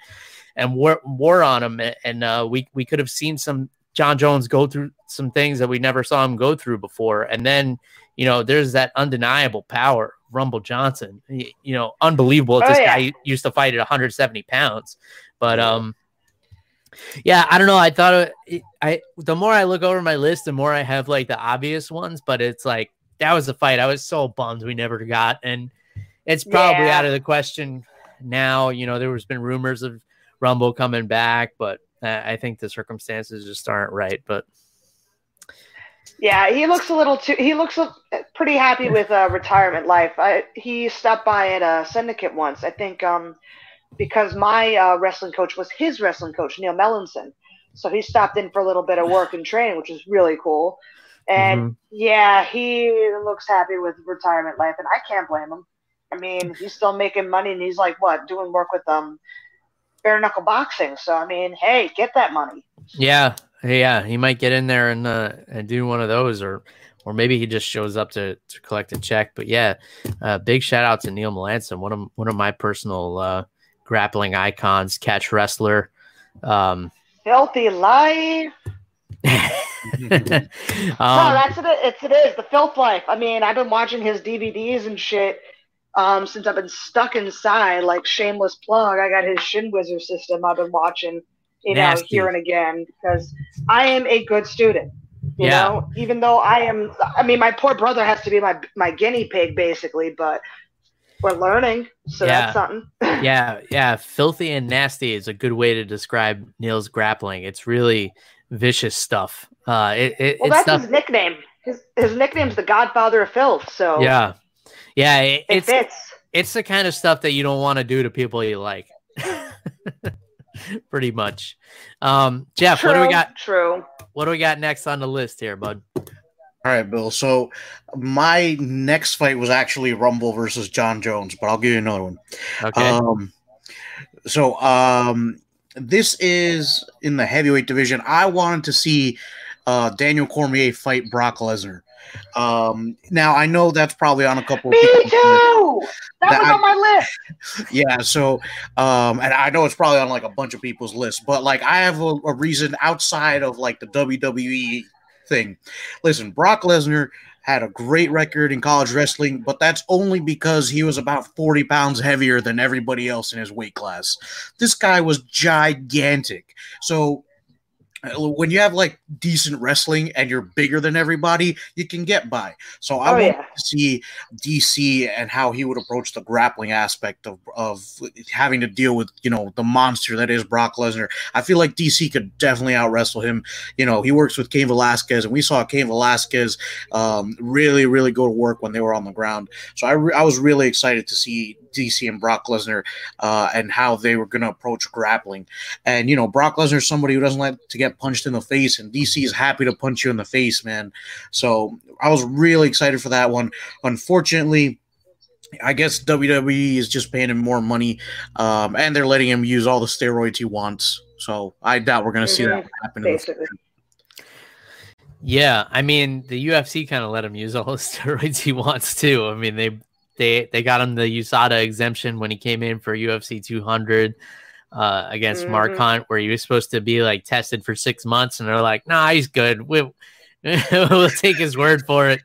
and war, war on him. And uh, we we could have seen some Jon Jones go through some things that we never saw him go through before. And then you know, there's that undeniable power, Rumble Johnson. You, you know, unbelievable. Oh, this yeah. guy used to fight at 170 pounds, but um. Yeah, I don't know. I thought it, I the more I look over my list, the more I have like the obvious ones, but it's like that was a fight I was so bummed we never got, and it's probably yeah. out of the question now. You know, there was been rumors of Rumble coming back, but I think the circumstances just aren't right. But yeah, he looks a little too. He looks pretty happy with uh, retirement life. I, he stopped by at a syndicate once. I think um, because my uh, wrestling coach was his wrestling coach, Neil Melanson. So he stopped in for a little bit of work and training, which is really cool. And mm-hmm. yeah, he looks happy with retirement life, and I can't blame him. I mean, he's still making money, and he's like what doing work with um bare knuckle boxing. So I mean, hey, get that money. Yeah, yeah, he might get in there and uh, and do one of those, or or maybe he just shows up to, to collect a check. But yeah, uh, big shout out to Neil Melanson, one of one of my personal uh, grappling icons, catch wrestler. Um, Filthy life. um, no, that's it. It's it is the filth life. I mean, I've been watching his DVDs and shit um, since I've been stuck inside, like shameless plug, I got his Shin Wizard system I've been watching, you Nasty. know, here and again because I am a good student. You yeah. know, even though I am, I mean, my poor brother has to be my my guinea pig basically, but we're learning, so yeah. that's something. yeah, yeah, filthy and nasty is a good way to describe Neil's grappling. It's really vicious stuff. Uh, it, it well, that's stuff... his nickname. His his nickname's the Godfather of Filth. So yeah, yeah, it, it it's fits. it's the kind of stuff that you don't want to do to people you like. Pretty much. Um, Jeff, true, what do we got? True. What do we got next on the list here, bud? All right, Bill. So my next fight was actually Rumble versus Jon Jones, but I'll give you another one. Okay. Um, so um, this is in the heavyweight division. I wanted to see uh, Daniel Cormier fight Brock Lesnar. Um, now I know that's probably on a couple. Me too. That, that was I, on my list. Yeah. So, um, and I know it's probably on like a bunch of people's lists, but like I have a, a reason outside of like the WWE thing. Listen, Brock Lesnar had a great record in college wrestling, but that's only because he was about 40 pounds heavier than everybody else in his weight class. This guy was gigantic. So when you have like decent wrestling and you're bigger than everybody, you can get by. So I Oh, want yeah. to see DC and how he would approach the grappling aspect of, of having to deal with, you know, the monster that is Brock Lesnar. I feel like DC could definitely out wrestle him. You know, he works with Cain Velasquez, and we saw Cain Velasquez um, really, really go to work when they were on the ground. So I, re- I was really excited to see DC and Brock Lesnar uh, and how they were going to approach grappling. And you know, Brock Lesnar is somebody who doesn't like to get punched in the face, and DC is happy to punch you in the face, man. So I was really excited for that one. Unfortunately, I guess WWE is just paying him more money, um, and they're letting him use all the steroids he wants. So I doubt we're going to see that Mhm, happen. Basically. Yeah, I mean the UFC kind of let him use all the steroids he wants too. I mean they they they got him the USADA exemption when he came in for UFC 200 uh, against Mark Mhm. Hunt, where he was supposed to be like tested for six months, and they're like, "Nah, he's good. We, we'll take his word for it."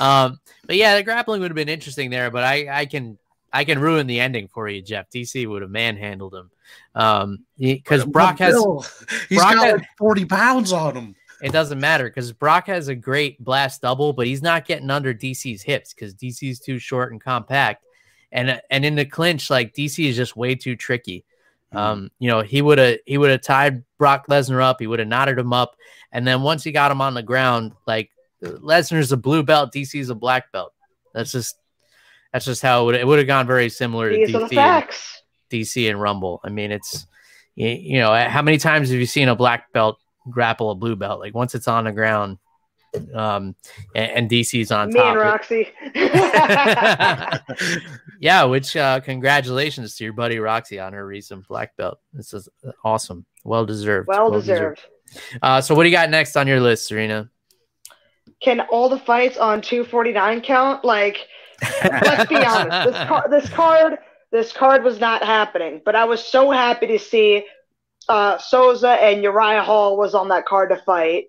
Um, but yeah, the grappling would have been interesting there, but I I can I can ruin the ending for you, Jeff. DC would have manhandled him um, because Brock has Bill, he's Brock got has- like 40 pounds on him. it doesn't matter because Brock has a great blast double, but he's not getting under DC's hips because DC's too short and compact. And and in the clinch, like DC is just way too tricky. Um, you know, he would have he would have tied Brock Lesnar up, he would have knotted him up, and then once he got him on the ground, like Lesnar's a blue belt, DC's a black belt. That's just that's just how it would have gone very similar to These are DC and. DC and Rumble. I mean, it's you, you know, how many times have you seen a black belt grapple a blue belt? Like once it's on the ground, um, and, and DC's on top. Me and. Roxy. yeah, which uh, congratulations to your buddy Roxy on her recent black belt. This is awesome, well deserved. well deserved. Uh, so, what do you got next on your list, Serena? Can all the fights on 249 count? Like, let's be honest. This, car- this card, this card was not happening. But I was so happy to see uh, Souza and Uriah Hall was on that card to fight.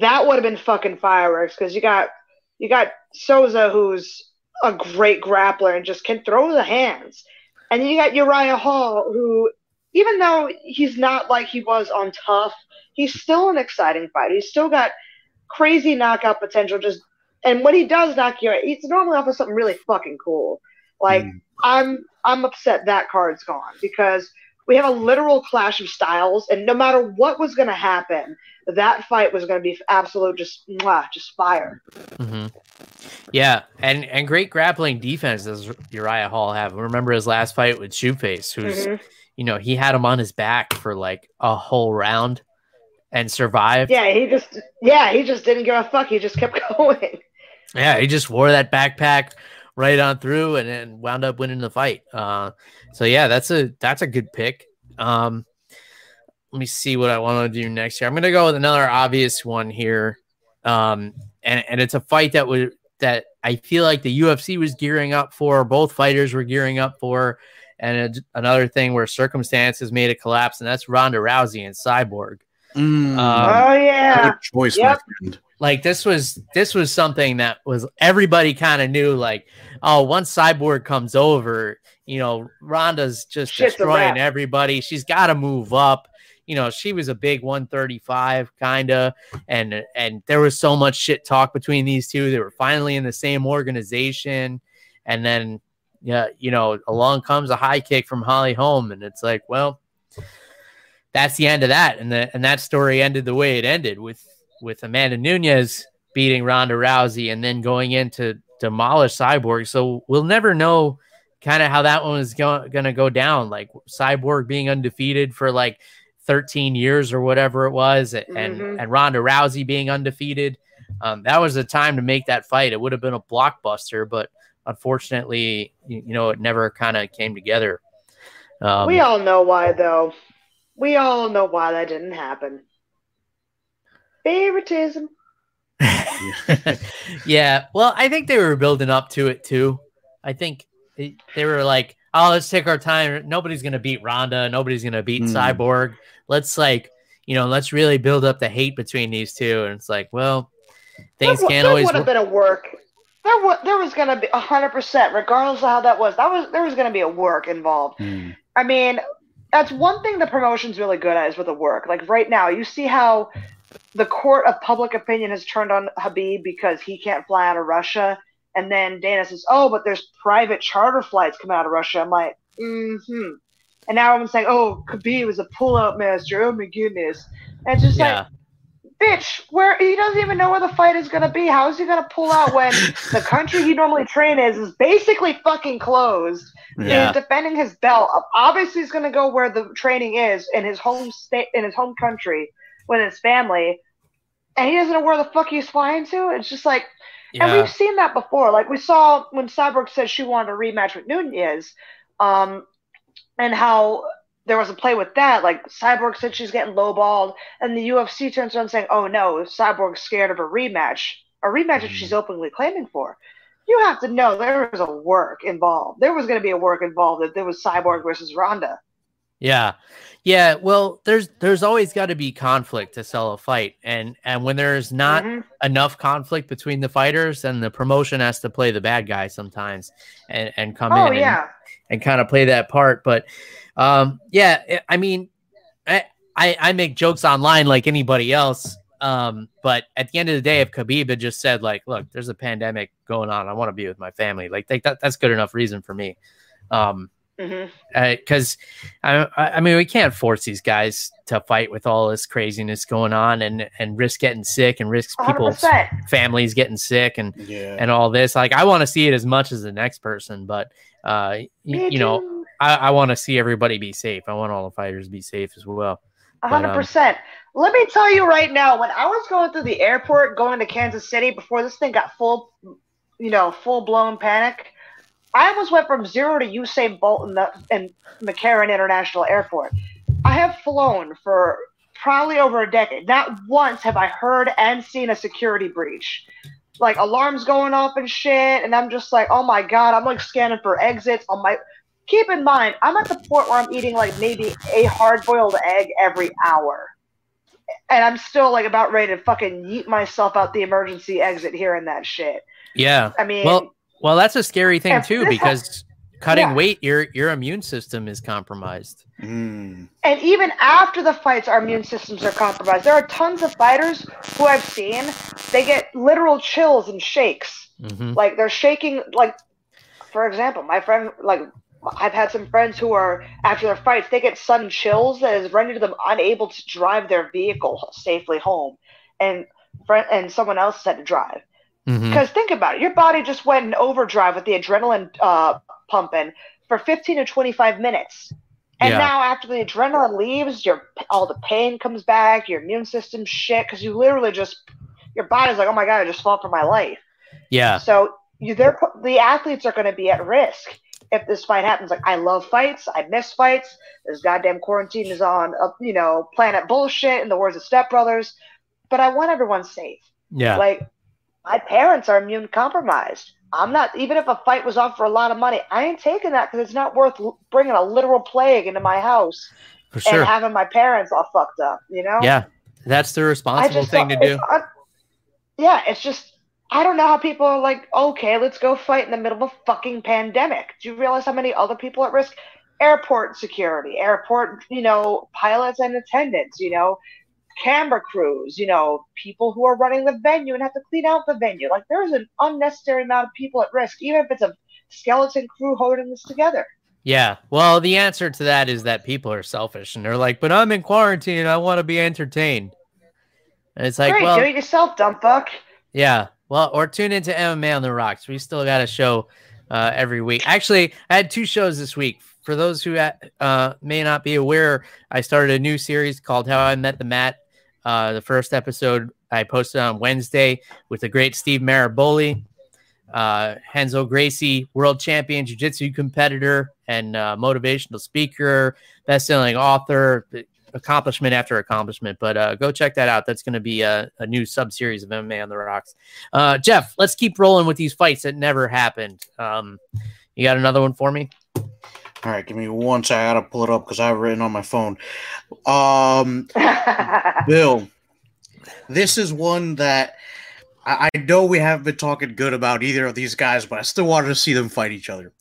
That would have been fucking fireworks because you got you got Souza who's a great grappler and just can throw the hands, and then you got Uriah Hall who, even though he's not like he was on Tough, he's still an exciting fighter. He's still got crazy knockout potential. Just and when he does knock you out, he's normally off of something really fucking cool. Like Mm. I'm I'm upset that card's gone because we have a literal clash of styles, and no matter what was going to happen, that fight was going to be absolute just mwah, just fire. hmm Yeah, and and great grappling defense does Uriah Hall have. Remember his last fight with Shoeface, who's Mhm. you know he had him on his back for like a whole round and survived. Yeah, he just yeah he just didn't give a fuck. He just kept going. Yeah, he just wore that backpack right on through and then wound up winning the fight. Uh, so yeah, that's a that's a good pick. Um, let me see what I want to do next here. I'm gonna go with another obvious one here, um, and and it's a fight that would that I feel like the UFC was gearing up for. Both fighters were gearing up for, and it- another thing where circumstances made it collapse, and that's Ronda Rousey and Cyborg. Mm, Um, oh yeah, good choice, yep. my friend. Like this was this was something that was everybody kind of knew like oh once cyborg comes over you know ronda's just Shit's destroying everybody. She's got to move up. You know she was a big 135 kind of and and there was so much shit talk between these two. They were finally in the same organization. And then yeah you know along comes a high kick from holly holm and it's like well that's the end of that. And the and that story ended the way it ended with with Amanda Nunes beating Ronda Rousey and then going in to demolish Cyborg. So we'll never know kind of how that one is going to go down. Like Cyborg being undefeated for like 13 years or whatever it was, and Mhm. and Ronda Rousey being undefeated. Um, that was the time to make that fight. It would have been a blockbuster, but unfortunately, you, you know, it never kind of came together. Um, we all know why though. We all know why that didn't happen. Favoritism. yeah. Well, I think they were building up to it too. I think they, they were like, oh, let's take our time. Nobody's going to beat Ronda. Nobody's going to beat Hmm. Cyborg. Let's like, you know, let's really build up the hate between these two. And it's like, well, things there, can't there always would have been a work. There, wa- there was going to be hundred percent, regardless of how that was. That was there was going to be a work involved. Mm. I mean, that's one thing the promotion's really good at is with the work. Like right now, you see how the court of public opinion has turned on Khabib because he can't fly out of Russia, and then Dana says, "Oh, but there's private charter flights coming out of Russia." I'm like, "Mm-hmm." And now everyone's saying, "Oh, Khabib was a pull-out master." Oh my goodness! And it's just Yeah. like, bitch, where he doesn't even know where the fight is gonna be. How is he gonna pull out when the country he normally train is is basically fucking closed? Yeah. He's defending his belt. Obviously, he's gonna go where the training is in his home state, in his home country, with his family, and he doesn't know where the fuck he's flying to. It's just like, and we've seen that before. Like we saw when Cyborg said she wanted a rematch with Nunes, um, and how there was a play with that. Like Cyborg said she's getting lowballed, and the UFC turns around saying, "Oh no, Cyborg's scared of a rematch, a rematch that she's openly claiming for." You have to know there was a work involved. There was going to be a work involved if there was Cyborg versus Ronda. Yeah. Yeah, well, there's there's always got to be conflict to sell a fight, and and when there's not Mhm. enough conflict between the fighters, then the promotion has to play the bad guy sometimes, and and come Oh in and, yeah, and kind of play that part. But um, yeah, I- I mean, I, I I make jokes online like anybody else. Um, but at the end of the day, if Khabib had just said like, "Look, there's a pandemic going on. I want to be with my family," like that that's good enough reason for me. Um, because I, I I mean we can't force these guys to fight with all this craziness going on and and risk getting sick and risk hundred people's percent. families getting sick and Yeah. and all this. Like I want to see it as much as the next person, but uh, y- you know I, I want to see everybody be safe. I want all the fighters to be safe as well. A But, hundred um, percent. Let me tell you right now, when I was going through the airport going to Kansas City before this thing got full, you know, full blown panic, I almost went from zero to Usain Bolt in the in McCarran International Airport. I have flown for probably over a decade. Not once have I heard and seen a security breach. Like alarms going off and shit, and I'm just like, oh my god, I'm like scanning for exits on my keep in mind, I'm at the point where I'm eating like maybe a hard boiled egg every hour. And I'm still like about ready to fucking yeet myself out the emergency exit here and that shit. Yeah. I mean, Well, well, that's a scary thing too because cutting Yeah. weight, your your immune system is compromised. Mm. and even after the fights, our immune systems are compromised. There are tons of fighters who I've seen, they get literal chills and shakes. hmm Like they're shaking, like, for example, my friend, like, I've had some friends who are after their fights, they get sudden chills that has rendered them unable to drive their vehicle safely home, and friend and someone else had to drive. Hmm Because think about it, your body just went in overdrive with the adrenaline uh, pumping for 15 to 25 minutes, and Yeah. now after the adrenaline leaves, your all the pain comes back, your immune system shit because you literally just your body's like, oh my god, I just fought for my life. Yeah. So you, they're the athletes are going to be at risk if this fight happens. Like I love fights, I miss fights. This goddamn quarantine is on, uh, you know, planet bullshit. In the words of Step Brothers, but I want everyone safe. Yeah. Like my parents are immune compromised. I'm not even if a fight was off for a lot of money, I ain't taking that because it's not worth bringing a literal plague into my house For sure. and having my parents all fucked up. You know? Yeah. That's the responsible thing to do. un- yeah, it's just I don't know how people are like, okay, let's go fight in the middle of a fucking pandemic. Do you realize how many other people at risk? Airport security, airport, you know, pilots and attendants, you know, camera crews, you know, people who are running the venue and have to clean out the venue. Like there's an unnecessary amount of people at risk, even if it's a skeleton crew holding this together. Yeah. Well, the answer to that is that people are selfish and they're like, but I'm in quarantine and I want to be entertained. And it's like, Great, well, do it yourself, dumb fuck. yeah. Well, or tune into MMA on the Rocks. We still got a show uh, every week. Actually, I had two shows this week. For those who uh, may not be aware, I started a new series called How I Met the Mat. Uh, the first episode I posted on Wednesday with the great Steve Maraboli, uh, Gracie, world champion jiu-jitsu competitor and uh, motivational speaker, best-selling author, accomplishment after accomplishment. But uh, go check that out. That's going to be a, a new sub-series of MMA on the Rocks. Uh, Jeff, let's keep rolling with these fights that never happened. Um, you got another one for me? All right, give me one second. I gotta pull it up because I have written on my phone. Um, Bill, this is one that I, I know we haven't been talking good about either of these guys, but I still wanted to see them fight each other.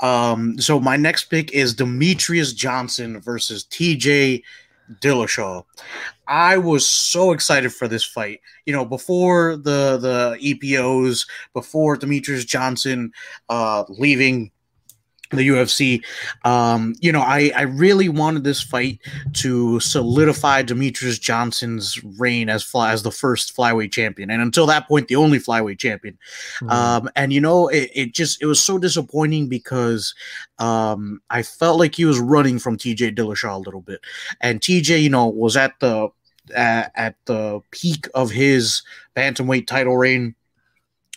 Um, so my next pick is Demetrious Johnson versus TJ Dillashaw. I was so excited for this fight. You know, before the the EPOs, before Demetrious Johnson uh, leaving the UFC. Um, you know, I, I really wanted this fight to solidify Demetrious Johnson's reign as fly, as the first flyweight champion, and until that point, the only flyweight champion. Mm-hmm. Um, and you know, it, it just it was so disappointing because um, I felt like he was running from TJ Dillashaw a little bit, and TJ, you know, was at the at the peak of his bantamweight title reign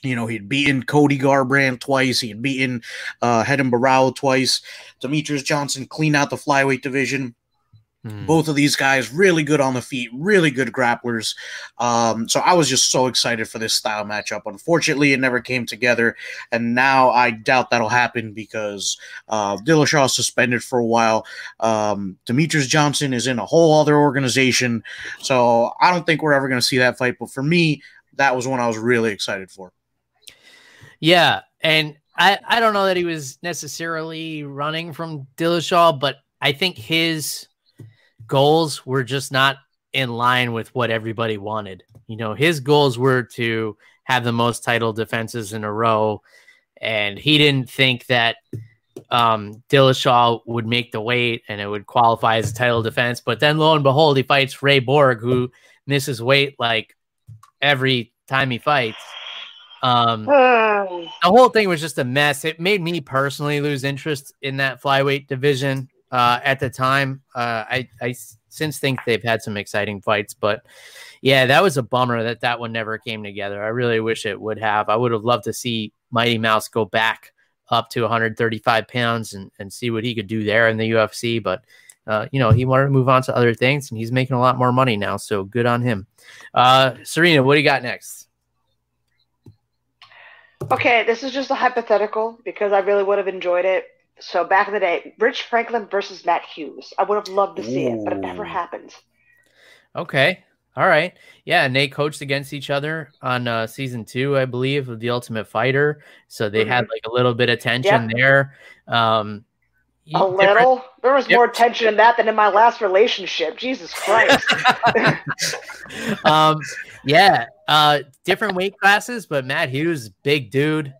you know, he'd beaten Cody Garbrandt twice. He had beaten uh, Renan Barão twice. Demetrious Johnson cleaned out the flyweight division. Mm. Both of these guys really good on the feet, really good grapplers. Um, so I was just so excited for this style matchup. Unfortunately, it never came together, and now I doubt that'll happen because uh, Dillashaw suspended for a while. Um, Demetrious Johnson is in a whole other organization, so I don't think we're ever going to see that fight. But for me, that was one I was really excited for. Yeah, and I I don't know that he was necessarily running from Dillashaw, but I think his goals were just not in line with what everybody wanted. You know, his goals were to have the most title defenses in a row, and he didn't think that um, Dillashaw would make the weight and it would qualify as a title defense. But then lo and behold, he fights Ray Borg, who misses weight like every time he fights. Um, the whole thing was just a mess. It made me personally lose interest in that flyweight division uh, at the time. Uh, I, I since think they've had some exciting fights, but yeah, that was a bummer that that one never came together. I really wish it would have. I would have loved to see Mighty Mouse go back up to 135 pounds and, and see what he could do there in the UFC, but. Uh, you know, he wanted to move on to other things, and he's making a lot more money now. So good on him. Uh, Serena, what do you got next? Okay, this is just a hypothetical because I really would have enjoyed it. So back in the day, Rich Franklin versus Matt Hughes. I would have loved to see Ooh. it, but it never happened. Okay. All right. Yeah, and they coached against each other on uh, season two, I believe, of The Ultimate Fighter. So they mm-hmm. had like a little bit of tension yep. there. Um, a little. There was yep. more tension in that than in my last relationship. Jesus Christ. um, yeah, uh, different weight classes, but Matt Hughes, big dude.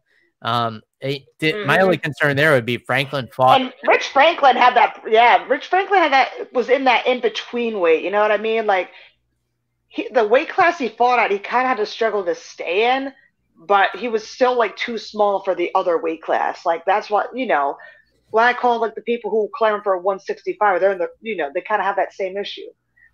Um, it, mm-hmm. my only concern there would be Franklin fought. And Rich Franklin had that. Yeah, Rich Franklin had that. Was in that in between weight. You know what I mean? Like he, the weight class he fought at, he kind of had to struggle to stay in, but he was still like too small for the other weight class. Like that's what you know. When I call like the people who claim for a 165, they're in the you know they kind of have that same issue.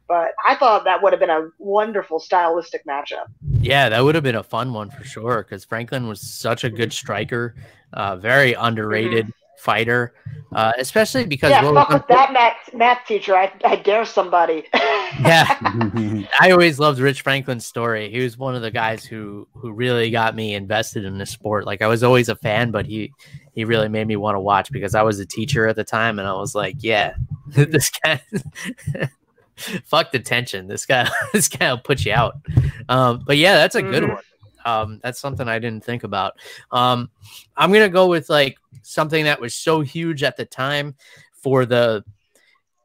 But I thought that would have been a wonderful stylistic matchup. Yeah, that would have been a fun one for sure because Franklin was such a good striker, uh, very underrated. Mm-hmm fighter, uh, especially because yeah, fuck with that math math teacher. I, I dare somebody. yeah, I always loved Rich Franklin's story. He was one of the guys who who really got me invested in the sport. Like I was always a fan, but he he really made me want to watch because I was a teacher at the time, and I was like, yeah, this guy fuck the tension. This guy, this guy will put you out. Um, but yeah, that's a good mm-hmm. one. Um, that's something I didn't think about. Um, I'm gonna go with like something that was so huge at the time for the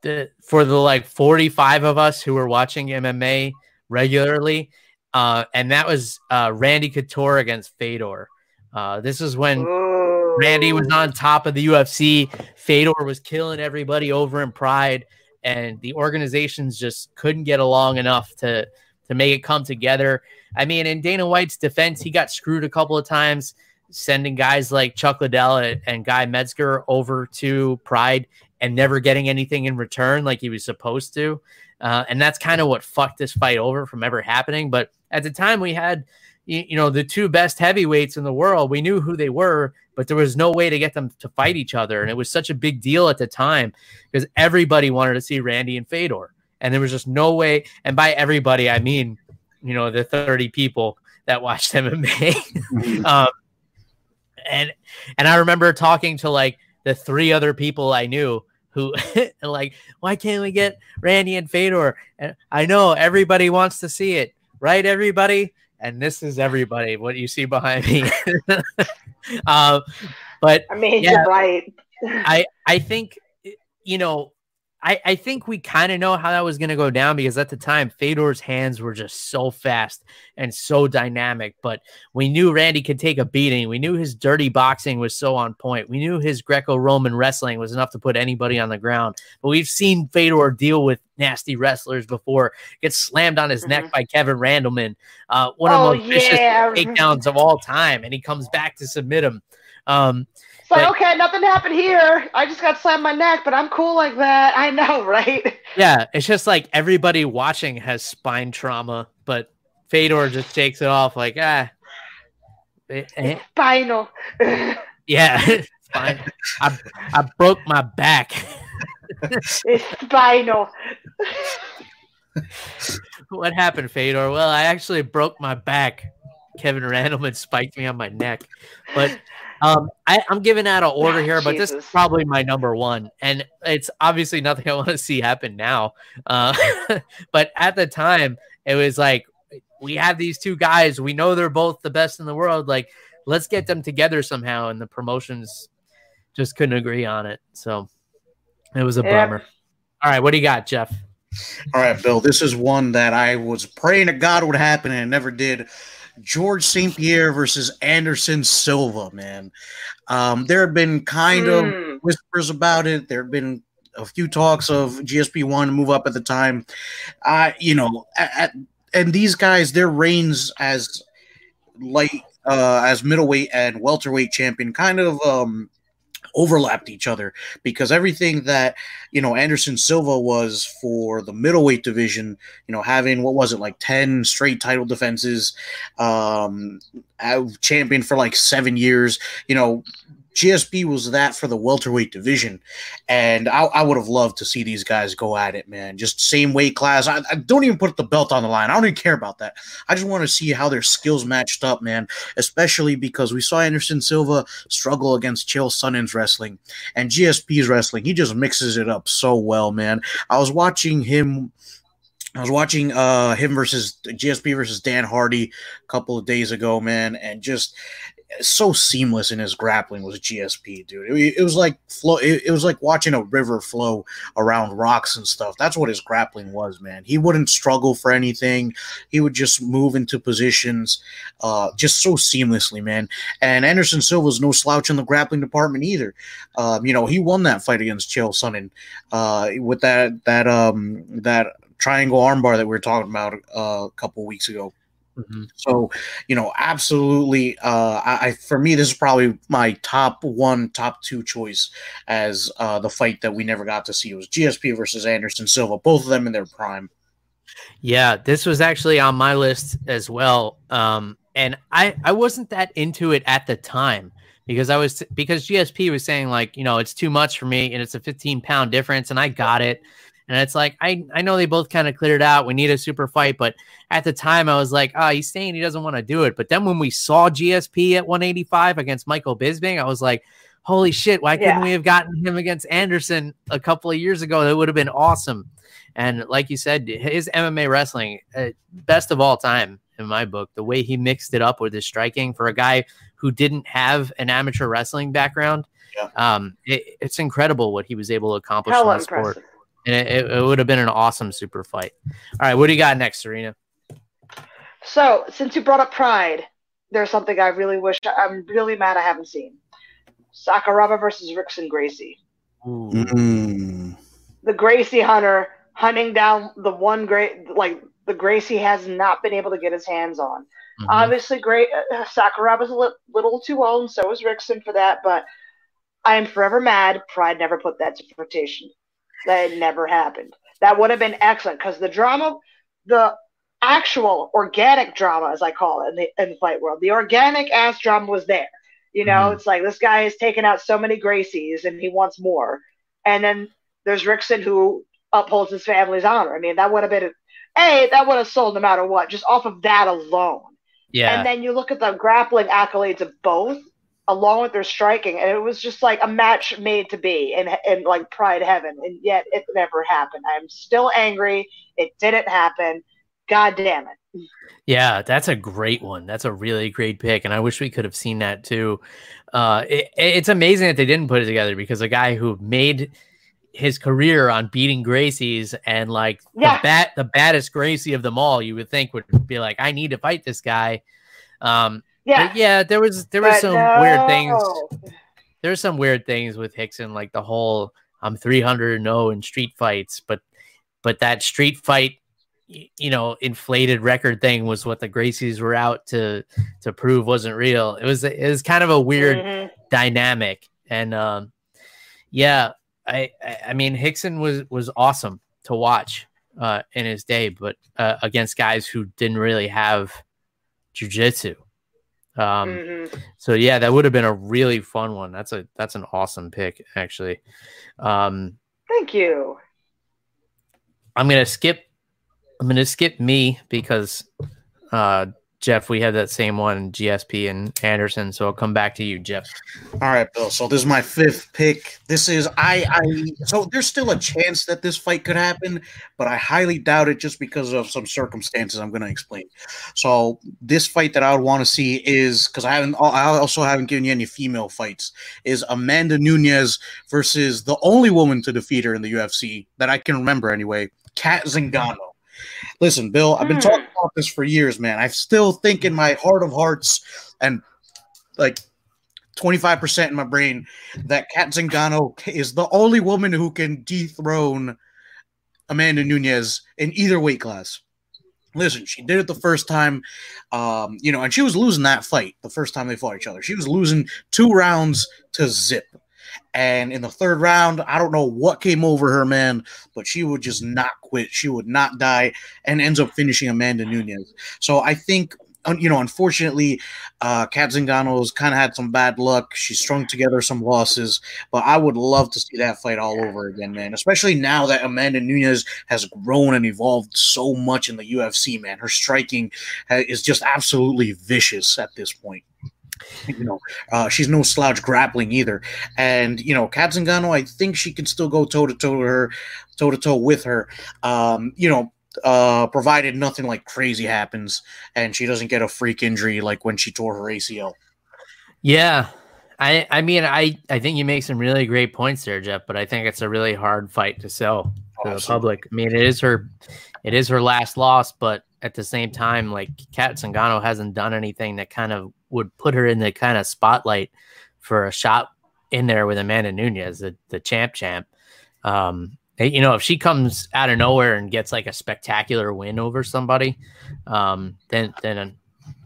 the for the like 45 of us who were watching MMA regularly, uh, and that was uh, Randy Couture against Fedor. Uh, this is when Randy was on top of the UFC. Fedor was killing everybody over in Pride and the organizations just couldn't get along enough to to make it come together. I mean, in Dana White's defense, he got screwed a couple of times, sending guys like Chuck Liddell and Guy Mezger over to Pride and never getting anything in return like he was supposed to. Uh, and that's kind of what fucked this fight over from ever happening. But at the time, we had you know the two best heavyweights in the world. We knew who they were, but there was no way to get them to fight each other. And it was such a big deal at the time because everybody wanted to see Randy and Fedor. And there was just no way. And by everybody, I mean, you know, the 30 people that watched MMA. Mm-hmm. um, and and I remember talking to like the three other people I knew who like, why can't we get Randy and Fedor? And I know everybody wants to see it, right? Everybody. And this is everybody. What you see behind me. uh, but I mean, yeah, you're right. I I think you know I, I think we kind of know how that was going to go down because at the time Fedor's hands were just so fast and so dynamic. But we knew Randy could take a beating. We knew his dirty boxing was so on point. We knew his Greco-Roman wrestling was enough to put anybody on the ground. But we've seen Fedor deal with nasty wrestlers before. Get slammed on his mm-hmm. neck by Kevin Randleman, uh, one oh, of the most yeah. vicious takedowns of all time, and he comes back to submit him. Um, it's like, okay, nothing happened here. I just got slammed my neck, but I'm cool like that. I know, right? Yeah, it's just like everybody watching has spine trauma, but Fedor just takes it off like, ah. Eh. Spinal. yeah, fine. I, I broke my back. it's spinal. what happened, Fedor? Well, I actually broke my back. Kevin Randleman spiked me on my neck. But um, I, am giving out an order here, but this is probably my number one, and it's obviously nothing I want to see happen now. Uh, but at the time, it was like we have these two guys. We know they're both the best in the world. Like, let's get them together somehow. And the promotions just couldn't agree on it, so it was a yeah. bummer. All right, what do you got, Jeff? All right, Bill. This is one that I was praying to God would happen and it never did. Georges St. Pierre versus Anderson Silva, man. Um, there have been kind mm. of hmm. whispers about it. There have been a few talks of GSP one to move up at the time. Uh, you know, at, and these guys, their reigns as light uh, as middleweight and welterweight champion kind of um, overlapped each other because everything that you know Anderson Silva was for the middleweight division, you know, having what was it like 10 straight title defenses, um champion for like 7 years, you know, GSP was that for the welterweight division, and I, I, would have loved to see these guys go at it, man. Just same weight class. I, I, don't even put the belt on the line. I don't even care about that. I just want to see how their skills matched up, man. Especially because we saw Anderson Silva struggle against Chael Sonnen's wrestling and GSP's wrestling. He just mixes it up so well, man. I was watching him. I was watching uh him versus GSP versus Dan Hardy a couple of days ago, man, and just so seamless in his grappling was GSP, dude. It, it was like flow. It, it, was like watching a river flow around rocks and stuff. That's what his grappling was, man. He wouldn't struggle for anything. He would just move into positions, uh, just so seamlessly, man. And Anderson Silva's no slouch in the grappling department either. Um, you know, he won that fight against Chael Sonnen uh, with that that um that triangle armbar that we were talking about uh, a couple weeks ago. Mm-hmm. So, you know, absolutely. Uh, I, for me, this is probably my top one, top two choice as uh, the fight that we never got to see. It was GSP versus Anderson Silva, both of them in their prime. Yeah, this was actually on my list as well. Um, and I I wasn't that into it at the time because I was because GSP was saying like you know it's too much for me and it's a 15 pound difference and I got it and it's like I I know they both kind of cleared out. We need a super fight, but at the time I was like, oh, he's saying he doesn't want to do it. But then when we saw GSP at 185 against Michael Bisping, I was like, holy shit, why couldn't we have gotten him against Anderson a couple of years ago? That would have been awesome. And like you said, his MMA wrestling, uh, best of all time in my book. The way he mixed it up with his striking for a guy who didn't have an amateur wrestling background, yeah. um, it, it's incredible what he was able to accomplish Hell in the sport and it, it would have been an awesome super fight. All right, what do you got next, Serena? So, since you brought up Pride, there's something I really wish I'm really mad I haven't seen. Sakuraba versus Rickson Gracie. Mm. The Gracie hunter hunting down the one great like the Gracie has not been able to get his hands on. Mm-hmm. Obviously, great uh, Sakuraba's a li- little too old, and so is Rickson for that. But I am forever mad. Pride never put that to fruition. That never happened. That would have been excellent because the drama, the actual organic drama, as I call it in the, in the fight world, the organic ass drama was there. You know, mm-hmm. it's like this guy has taken out so many Gracies and he wants more. And then there's Rickson who upholds his family's honor. I mean, that would have been, a that would have sold no matter what, just off of that alone. Yeah. And then you look at the grappling accolades of both, along with their striking, and it was just like a match made to be in in like Pride Heaven, and yet it never happened. I'm still angry. It didn't happen. God damn it. Yeah, that's a great one. That's a really great pick, and I wish we could have seen that too. Uh, it, it's amazing that they didn't put it together because a guy who made his career on beating Gracies and like Yeah. the bat, the baddest Gracie of them all, you would think would be like, I need to fight this guy. Um, Yeah. but yeah, there was there was but some weird things. no. There's some weird things with Rickson, like the whole I'm 300 0 in street fights, but but that street fight, you know, inflated record thing was what the Gracies were out to to prove wasn't real. It was it was kind of a weird Mhm. dynamic, and um, yeah, I I I mean Rickson was was awesome to watch uh, in his day, but uh, against guys who didn't really have jujitsu. Um, Mhm. so yeah, that would have been a really fun one. That's a that's an awesome pick, actually. Um, Thank you. I'm gonna skip. I'm gonna skip me because uh, Jeff, we had that same one, GSP and Anderson. So I'll come back to you, Jeff. All right, Bill. So this is my fifth pick. This is I I so there's still a chance that this fight could happen, but I highly doubt it just because of some circumstances I'm going to explain. So this fight that I would want to see is because I haven't I also haven't given you any female fights is Amanda Nunes versus the only woman to defeat her in the UFC that I can remember anyway, Cat Zingano. Listen, Bill, I've been Hmm. talking about this for years, man. I still think in my heart of hearts and like 25% in my brain that Cat Zingano is the only woman who can dethrone Amanda Nunes in either weight class. Listen, she did it the first time, um, you know, and she was losing that fight the first time they fought each other. She was losing two rounds to zip. And in the third round, I don't know what came over her, man, but she would just not quit. She would not die and ends up finishing Amanda Nunes. So I think, you know, unfortunately, uh, Cat Zingano's kind of had some bad luck. She strung together some losses, but I would love to see that fight all over again, man. Especially now that Amanda Nunes has grown and evolved so much in the UFC, man. Her striking is just absolutely vicious at this point. You know, uh, she's no slouch grappling either, and you know, Cat Zingano, I think she can still go toe to toe to her, toe to toe with her. Um, you know, uh, provided nothing like crazy happens and she doesn't get a freak injury like when she tore her ACL. Yeah. I, I mean, I, I think you make some really great points there, Jeff, but I think it's a really hard fight to sell to the public. I mean, it is her, it is her last loss, but at the same time, like Cat Zingano hasn't done anything that kind of would put her in the kind of spotlight for a shot in there with Amanda Nunes, the, the champ champ. Um, you know, if she comes out of nowhere and gets like a spectacular win over somebody, um, then, then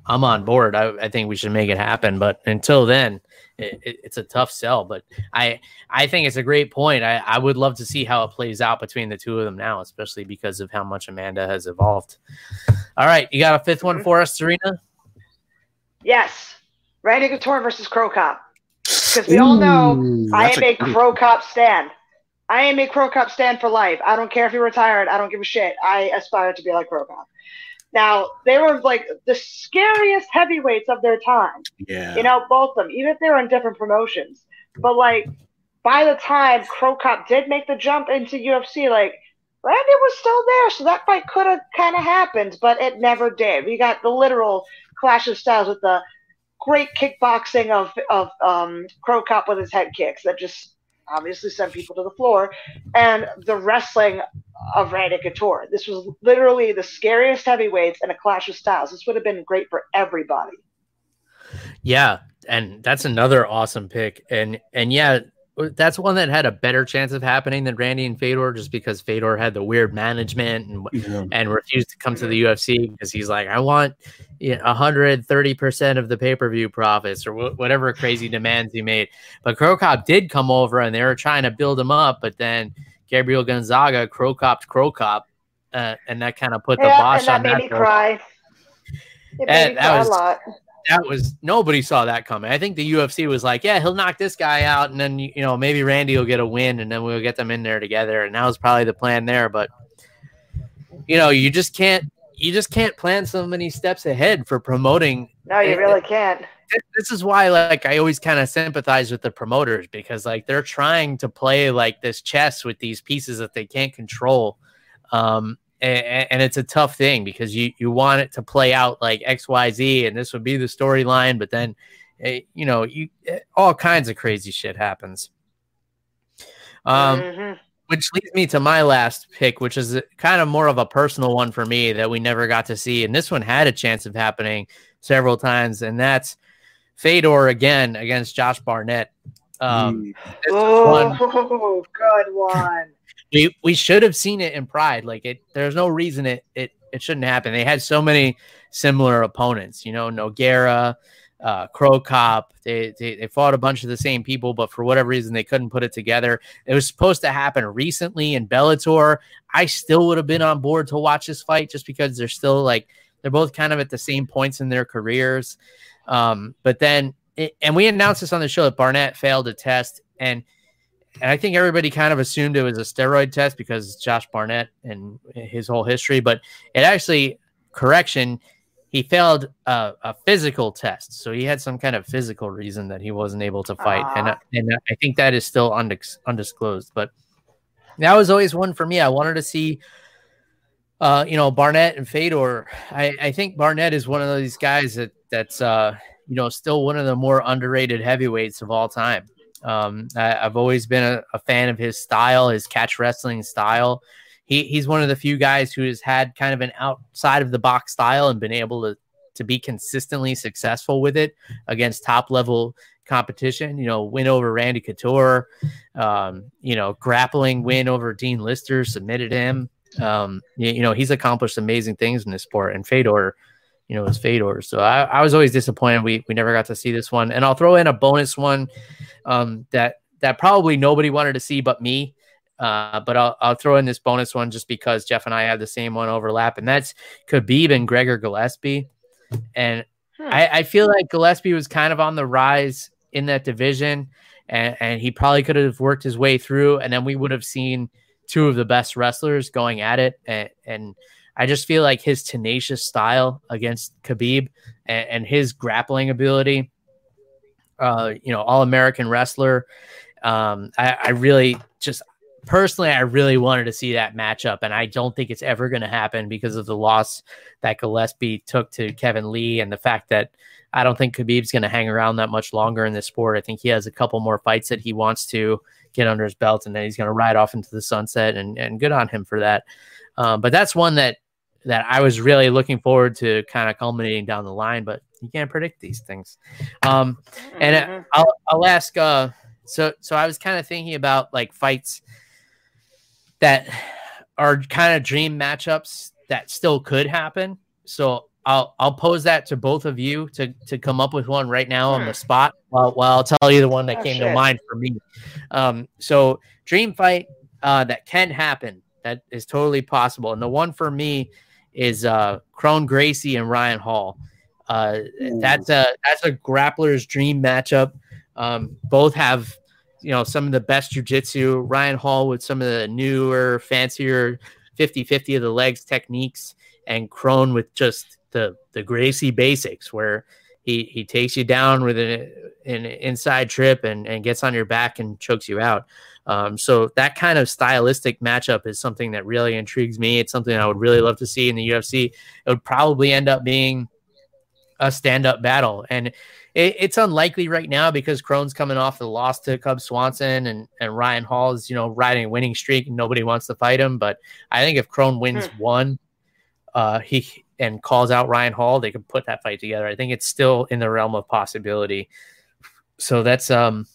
I'm on board. I, I think we should make it happen. But until then, it, it, it's a tough sell. But I I think it's a great point. I, I would love to see how it plays out between the two of them now, especially because of how much Amanda has evolved. All right, you got a fifth one for us, Serena? Yes. Randy Couture versus Cro Cop. Because we all know I am a good- Cro Cop stand. I am a Cro Cop stand for life. I don't care if you're retired. I don't give a shit. I aspire to be like Cro Cop. Now, they were like the scariest heavyweights of their time. Yeah. You know, both of them, even if they were in different promotions. But like by the time Cro Cop did make the jump into UFC, like Randy was still there, so that fight could have kind of happened, but it never did. We got the literal clash of styles with the great kickboxing of of um, Cro Cop with his head kicks that just obviously sent people to the floor, and the wrestling of Randy Couture. This was literally the scariest heavyweights and a clash of styles. This would have been great for everybody. Yeah, and that's another awesome pick. And and yeah, that's one that had a better chance of happening than Randy and Fedor, just because Fedor had the weird management and Yeah. and refused to come to the UFC because he's like, I want you 130% of the pay per view profits or wh- whatever crazy demands he made. But Cro Cop did come over and they were trying to build him up, but then Gabriel Gonzaga Cro Cop's Cro Cop, uh, and that kind of put the yeah, bosh and that on made that. me girl. cry. It made me that cry was- a lot. That was nobody saw that coming. I think the UFC was like, yeah, he'll knock this guy out, and then you know maybe Randy will get a win, and then we'll get them in there together. And that was probably the plan there. But you know, you just can't you just can't plan so many steps ahead for promoting No, you Eh, really can't. this is why like I always kind of sympathize with the promoters because like they're trying to play like this chess with these pieces that they can't control. Um and, and it's a tough thing because you you want it to play out like X Y Z, and this would be the storyline, but then eh, you know you eh, all kinds of crazy shit happens. Um, mm-hmm. which leads me to my last pick, which is kind of more of a personal one for me that we never got to see, and this one had a chance of happening several times, and that's Fedor again against Josh Barnett. Um, oh, one, good one. We should have seen it in Pride. Like it, there's no reason it it it shouldn't happen. They had so many similar opponents. You know, Nogueira, uh, Cro Cop. They, they they fought a bunch of the same people, but for whatever reason they couldn't put it together. It was supposed to happen recently in Bellator. I still would have been on board to watch this fight just because they're still like they're both kind of at the same points in their careers. Um, but then, it, and we announced this on the show that Barnett failed a test, and and I think everybody kind of assumed it was a steroid test because Josh Barnett and his whole history, but it actually correction he failed a, a, physical test, so he had some kind of physical reason that he wasn't able to fight, and uh, and I think that is still undis- undisclosed. But that was always one for me. I wanted to see, uh, you know, Barnett and Fedor. I, I think Barnett is one of these guys that that's uh, you know still one of the more underrated heavyweights of all time. Um, I, have always been a, a, fan of his style, his catch wrestling style. He, he's one of the few guys who has had kind of an outside of the box style and been able to to be consistently successful with it against top level competition. You know, win over Randy Couture, um, you know, grappling win over Dean Lister, submitted him. Um, you, you, know, he's accomplished amazing things in this sport, and Fedor you know, his Fedor. So I, I was always disappointed we we never got to see this one. And I'll throw in a bonus one um, that that probably nobody wanted to see but me. Uh, but I'll I'll throw in this bonus one just because Jeff and I have the same one overlap, and that's Khabib and Gregor Gillespie. And hmm. I, I feel like Gillespie was kind of on the rise in that division, and, and he probably could have worked his way through, and then we would have seen two of the best wrestlers going at it, and, and I just feel like his tenacious style against Khabib and, and his grappling ability, uh, you know, all American wrestler. Um, I, I really just personally, I really wanted to see that matchup, and I don't think it's ever going to happen because of the loss that Gillespie took to Kevin Lee and the fact that I don't think Khabib's going to hang around that much longer in this sport. I think he has a couple more fights that he wants to get under his belt, and then he's going to ride off into the sunset, and, and good on him for that. Um, but that's one that that I was really looking forward to kind of culminating down the line, but you can't predict these things. Um, and mm-hmm. I'll, I'll ask, uh, so, so I was kind of thinking about like fights that are kind of dream matchups that still could happen. So I'll, I'll pose that to both of you to, to come up with one right now on the spot while, while I'll tell you the one that oh, came shit. to mind for me. Um, so dream fight, uh, that can happen. That is totally possible. And the one for me is uh Kron Gracie and Ryan Hall. Uh, that's a that's a grappler's dream matchup. Um, both have you know some of the best jujitsu. Ryan Hall with some of the newer, fancier 50-50 of the legs techniques, and Kron with just the the Gracie basics, where he he takes you down with an, an inside trip and and gets on your back and chokes you out. Um, so that kind of stylistic matchup is something that really intrigues me. It's something I would really love to see in the UFC. It would probably end up being a stand-up battle, and it, it's unlikely right now because Kron's coming off the loss to Cub Swanson, and and Ryan Hall is you know riding a winning streak, and nobody wants to fight him. But I think if Kron wins hmm. one, uh, he and calls out Ryan Hall, they could put that fight together. I think it's still in the realm of possibility. So that's um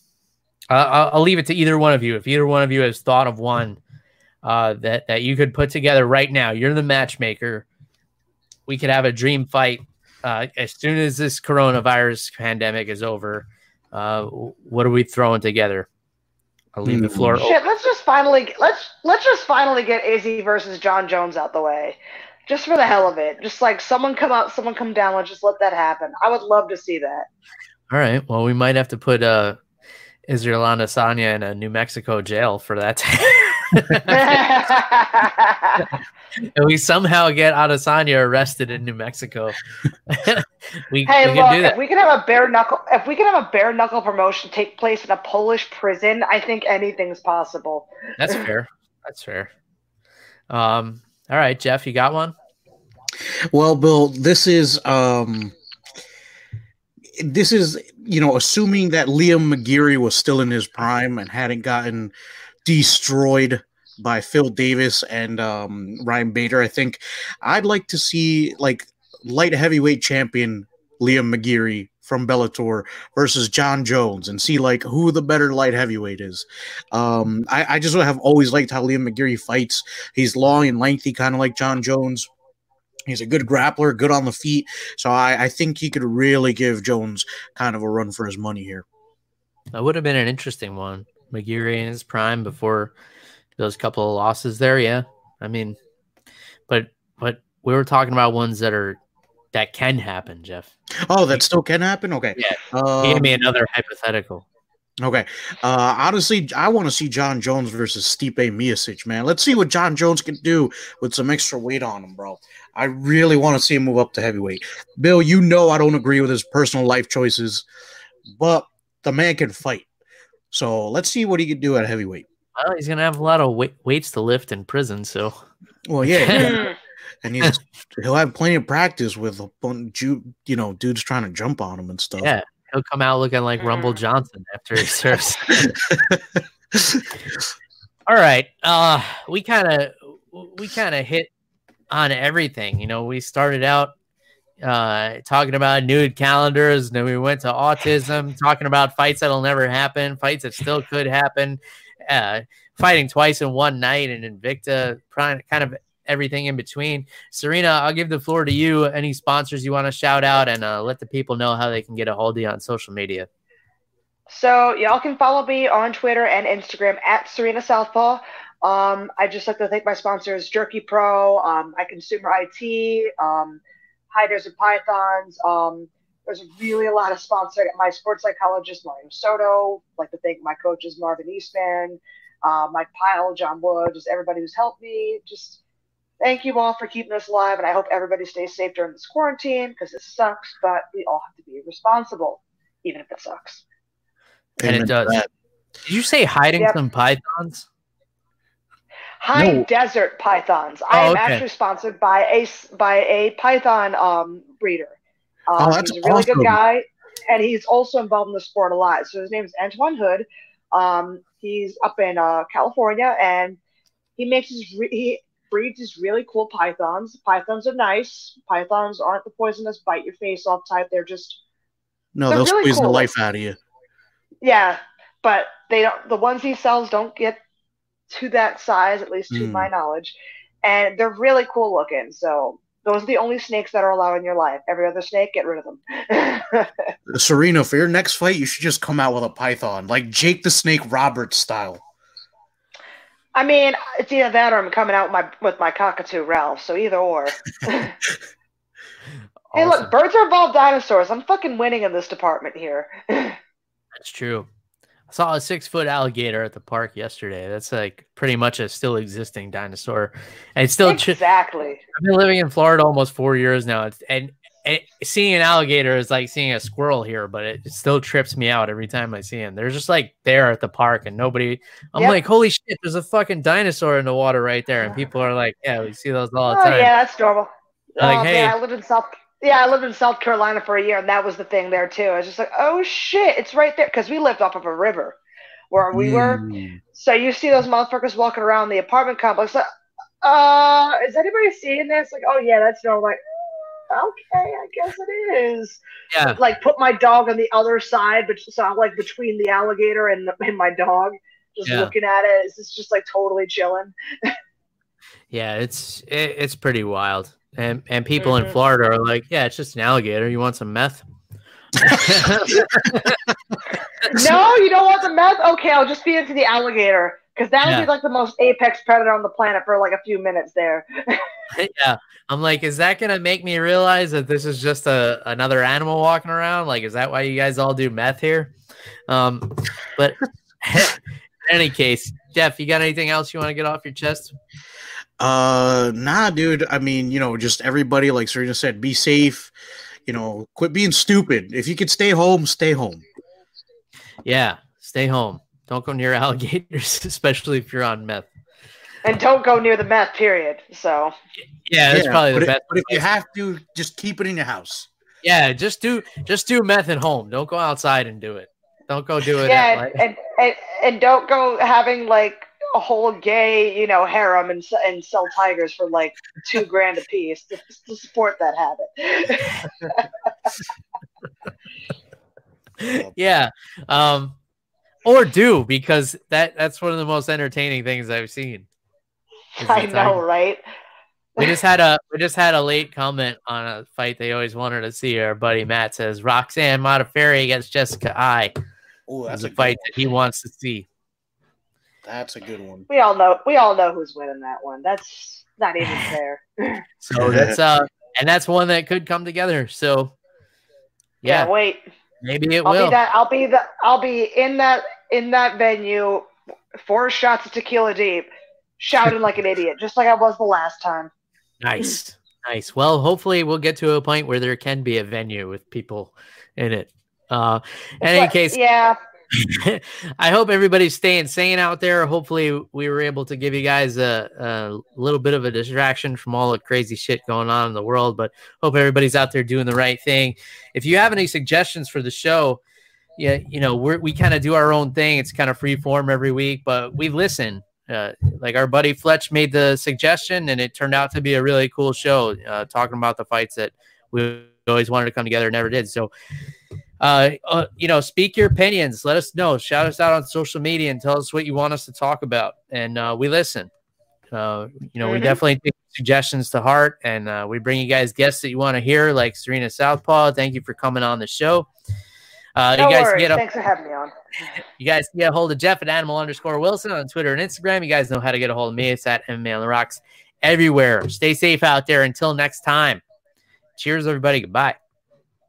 uh, I'll leave it to either one of you. If either one of you has thought of one uh, that that you could put together right now, you're the matchmaker. We could have a dream fight uh, as soon as this coronavirus pandemic is over. Uh, what are we throwing together? I'll leave the floor. Shit, let's just finally let's let's just finally get Izzy versus Jon Jones out the way, just for the hell of it. Just like someone come up, someone come down. Let's just let that happen. I would love to see that. All right. Well, we might have to put uh Israel Adesanya in a New Mexico jail for that. and we somehow get Adesanya arrested in New Mexico. we, hey, we look, if we can have a bare knuckle, if we can have a bare knuckle promotion take place in a Polish prison, I think anything's possible. That's fair. That's fair. Um, All right, Jeff, you got one? Well, Bill, this is um this is you know assuming that Liam McGeary was still in his prime and hadn't gotten destroyed by Phil Davis and um, Ryan Bader. I think I'd like to see like light heavyweight champion Liam McGeary from Bellator versus Jon Jones and see like who the better light heavyweight is. Um, I, I just have always liked how Liam McGeary fights. He's long and lengthy, kind of like Jon Jones. He's a good grappler, good on the feet. So I, I think he could really give Jones kind of a run for his money here. That would have been an interesting one. McGeary in his prime before those couple of losses there. Yeah. I mean, but, but we were talking about ones that are, that can happen, Jeff. Oh, that still can happen? Okay. Yeah. Um, Give me another hypothetical. Okay. Uh, honestly, I want to see Jon Jones versus Stipe Miocic, man. Let's see what Jon Jones can do with some extra weight on him, bro. I really want to see him move up to heavyweight. Bill, you know I don't agree with his personal life choices, but the man can fight. So let's see what he can do at heavyweight. Well, he's gonna have a lot of weights to lift in prison. So, well, yeah, and he's he'll have plenty of practice with a bunch, of you know, dudes trying to jump on him and stuff. Yeah, he'll come out looking like Rumble mm. Johnson after he serves. All right, uh, we kind of we kind of hit on everything. You know, we started out uh, talking about nude calendars, and then we went to autism, talking about fights that'll never happen, fights that still could happen, uh, fighting twice in one night, and Invicta, kind of everything in between. Serena, I'll give the floor to you. Any sponsors you want to shout out, and uh, let the people know how they can get a hold of you on social media. So y'all can follow me on Twitter and Instagram at Serena Southpaw. Um, I just like to thank my sponsors, Jerky Pro, um, Consumer IT, um, Hiders and Pythons. Um, there's really a lot of sponsors. My sports psychologist, Mario Soto. like to thank my coaches, Marvin Eastman, uh, Mike Pyle, John Wood, just everybody who's helped me. Just thank you all for keeping us alive, and I hope everybody stays safe during this quarantine because it sucks, but we all have to be responsible, even if it sucks. And it does. Did you say hiding yep. some pythons? High no. Desert Pythons. I am oh, okay. actually sponsored by a by a Python um, breeder. Um, oh, that's he's a really awesome. good guy, and he's also involved in the sport a lot. So his name is Antoine Hood. Um, he's up in uh, California, and he makes his re- he breeds these really cool pythons. Pythons are nice. Pythons aren't the poisonous bite your face off type. They're just no, they'll really squeeze cool. the life out of you. Yeah, but they don't. The ones he sells don't get to that size, at least to mm. my knowledge. And they're really cool looking. So those are the only snakes that are allowed in your life. Every other snake, get rid of them. Serena, for your next fight, you should just come out with a python, like Jake the Snake Roberts style. I mean, it's either that or I'm coming out with my with my cockatoo Ralph. So either or. Awesome. Hey, look, birds are evolved dinosaurs. I'm fucking winning in this department here. That's true. I saw a six foot alligator at the park yesterday. That's like pretty much a still existing dinosaur. And it's still exactly. I've been living in Florida almost four years now. And, and seeing an alligator is like seeing a squirrel here, but it, it, still trips me out every time I see him. They're just like there at the park, and nobody. I'm yep. like, holy shit! There's a fucking dinosaur in the water right there, and people are like, yeah, we see those all the oh, time. Yeah, that's normal. Like, oh, hey, man, I live in South yeah, I lived in South Carolina for a year, and that was the thing there too. I was just like, oh shit, it's right there because we lived off of a river where we mm. were. So you see those motherfuckers walking around the apartment complex. Like, uh, is anybody seeing this? Like, oh yeah, that's normal. Like, okay, I guess it is. Yeah. Like, put my dog on the other side, but so I'm like between the alligator and the, and my dog, just yeah. looking at it. It's just like totally chilling. yeah, it's it, it's pretty wild. And and people mm-hmm. in Florida are like, yeah, it's just an alligator. You want some meth? no, you don't want the meth. Okay, I'll just feed it to the alligator because that would yeah. be like the most apex predator on the planet for like a few minutes there. yeah, I'm like, is that gonna make me realize that this is just a another animal walking around? Like, is that why you guys all do meth here? Um, but in any case, Jeff, you got anything else you want to get off your chest? Uh, nah, dude. I mean, you know, just everybody, like Serena said, be safe. You know, quit being stupid. If you could stay home, stay home. Yeah, stay home. Don't go near alligators, especially if you're on meth. and don't go near the meth. Period. So yeah, that's Yeah, probably the it- best. But if you have to, just keep it in your house. Yeah, just do just do meth at home. Don't go outside and do it. Don't go do it. yeah, at, and, like, and, and and don't go having like a whole gay, you know, harem and and sell tigers for like two grand a piece to, to support that habit. yeah. Um or do because that that's one of the most entertaining things I've seen. I know, tiger. right? We just had a we just had a late comment on a fight they always wanted to see. Our buddy Matt says Roxanne Modafferi against Jessica Eye Oh, is that's a a fight that he wants to see. That's a good one. We all know we all know who's winning that one. That's not even fair. So that's uh and that's one that could come together. So yeah, yeah, wait. Maybe it I'll will. be that. I'll be the. I'll be in that in that venue, four shots of tequila deep, shouting like an idiot, just like I was the last time. Nice. Nice. Well, hopefully we'll get to a point where there can be a venue with people in it. Uh in any case, yeah, I hope everybody's staying sane out there. Hopefully, we were able to give you guys a, a little bit of a distraction from all the crazy shit going on in the world. But hope everybody's out there doing the right thing. If you have any suggestions for the show, yeah, you know, we're, we kind of do our own thing. It's kind of free form every week, but we listen. Uh, like our buddy Fletch made the suggestion, and it turned out to be a really cool show, uh, talking about the fights that we always wanted to come together, never did. So, uh, uh, you know, speak your opinions. Let us know. Shout us out on social media and tell us what you want us to talk about, and uh, we listen. Uh, you know, we Mhm. definitely take suggestions to heart, and uh, we bring you guys guests that you want to hear, like Serena Southpaw. Thank you for coming on the show. Uh, no you guys worries. get a, Thanks for having me on. you guys get a hold of Jeff at animal underscore Wilson on Twitter and Instagram. You guys know how to get a hold of me. It's at MMA on the Rocks everywhere. Stay safe out there. Until next time. Cheers, everybody. Goodbye.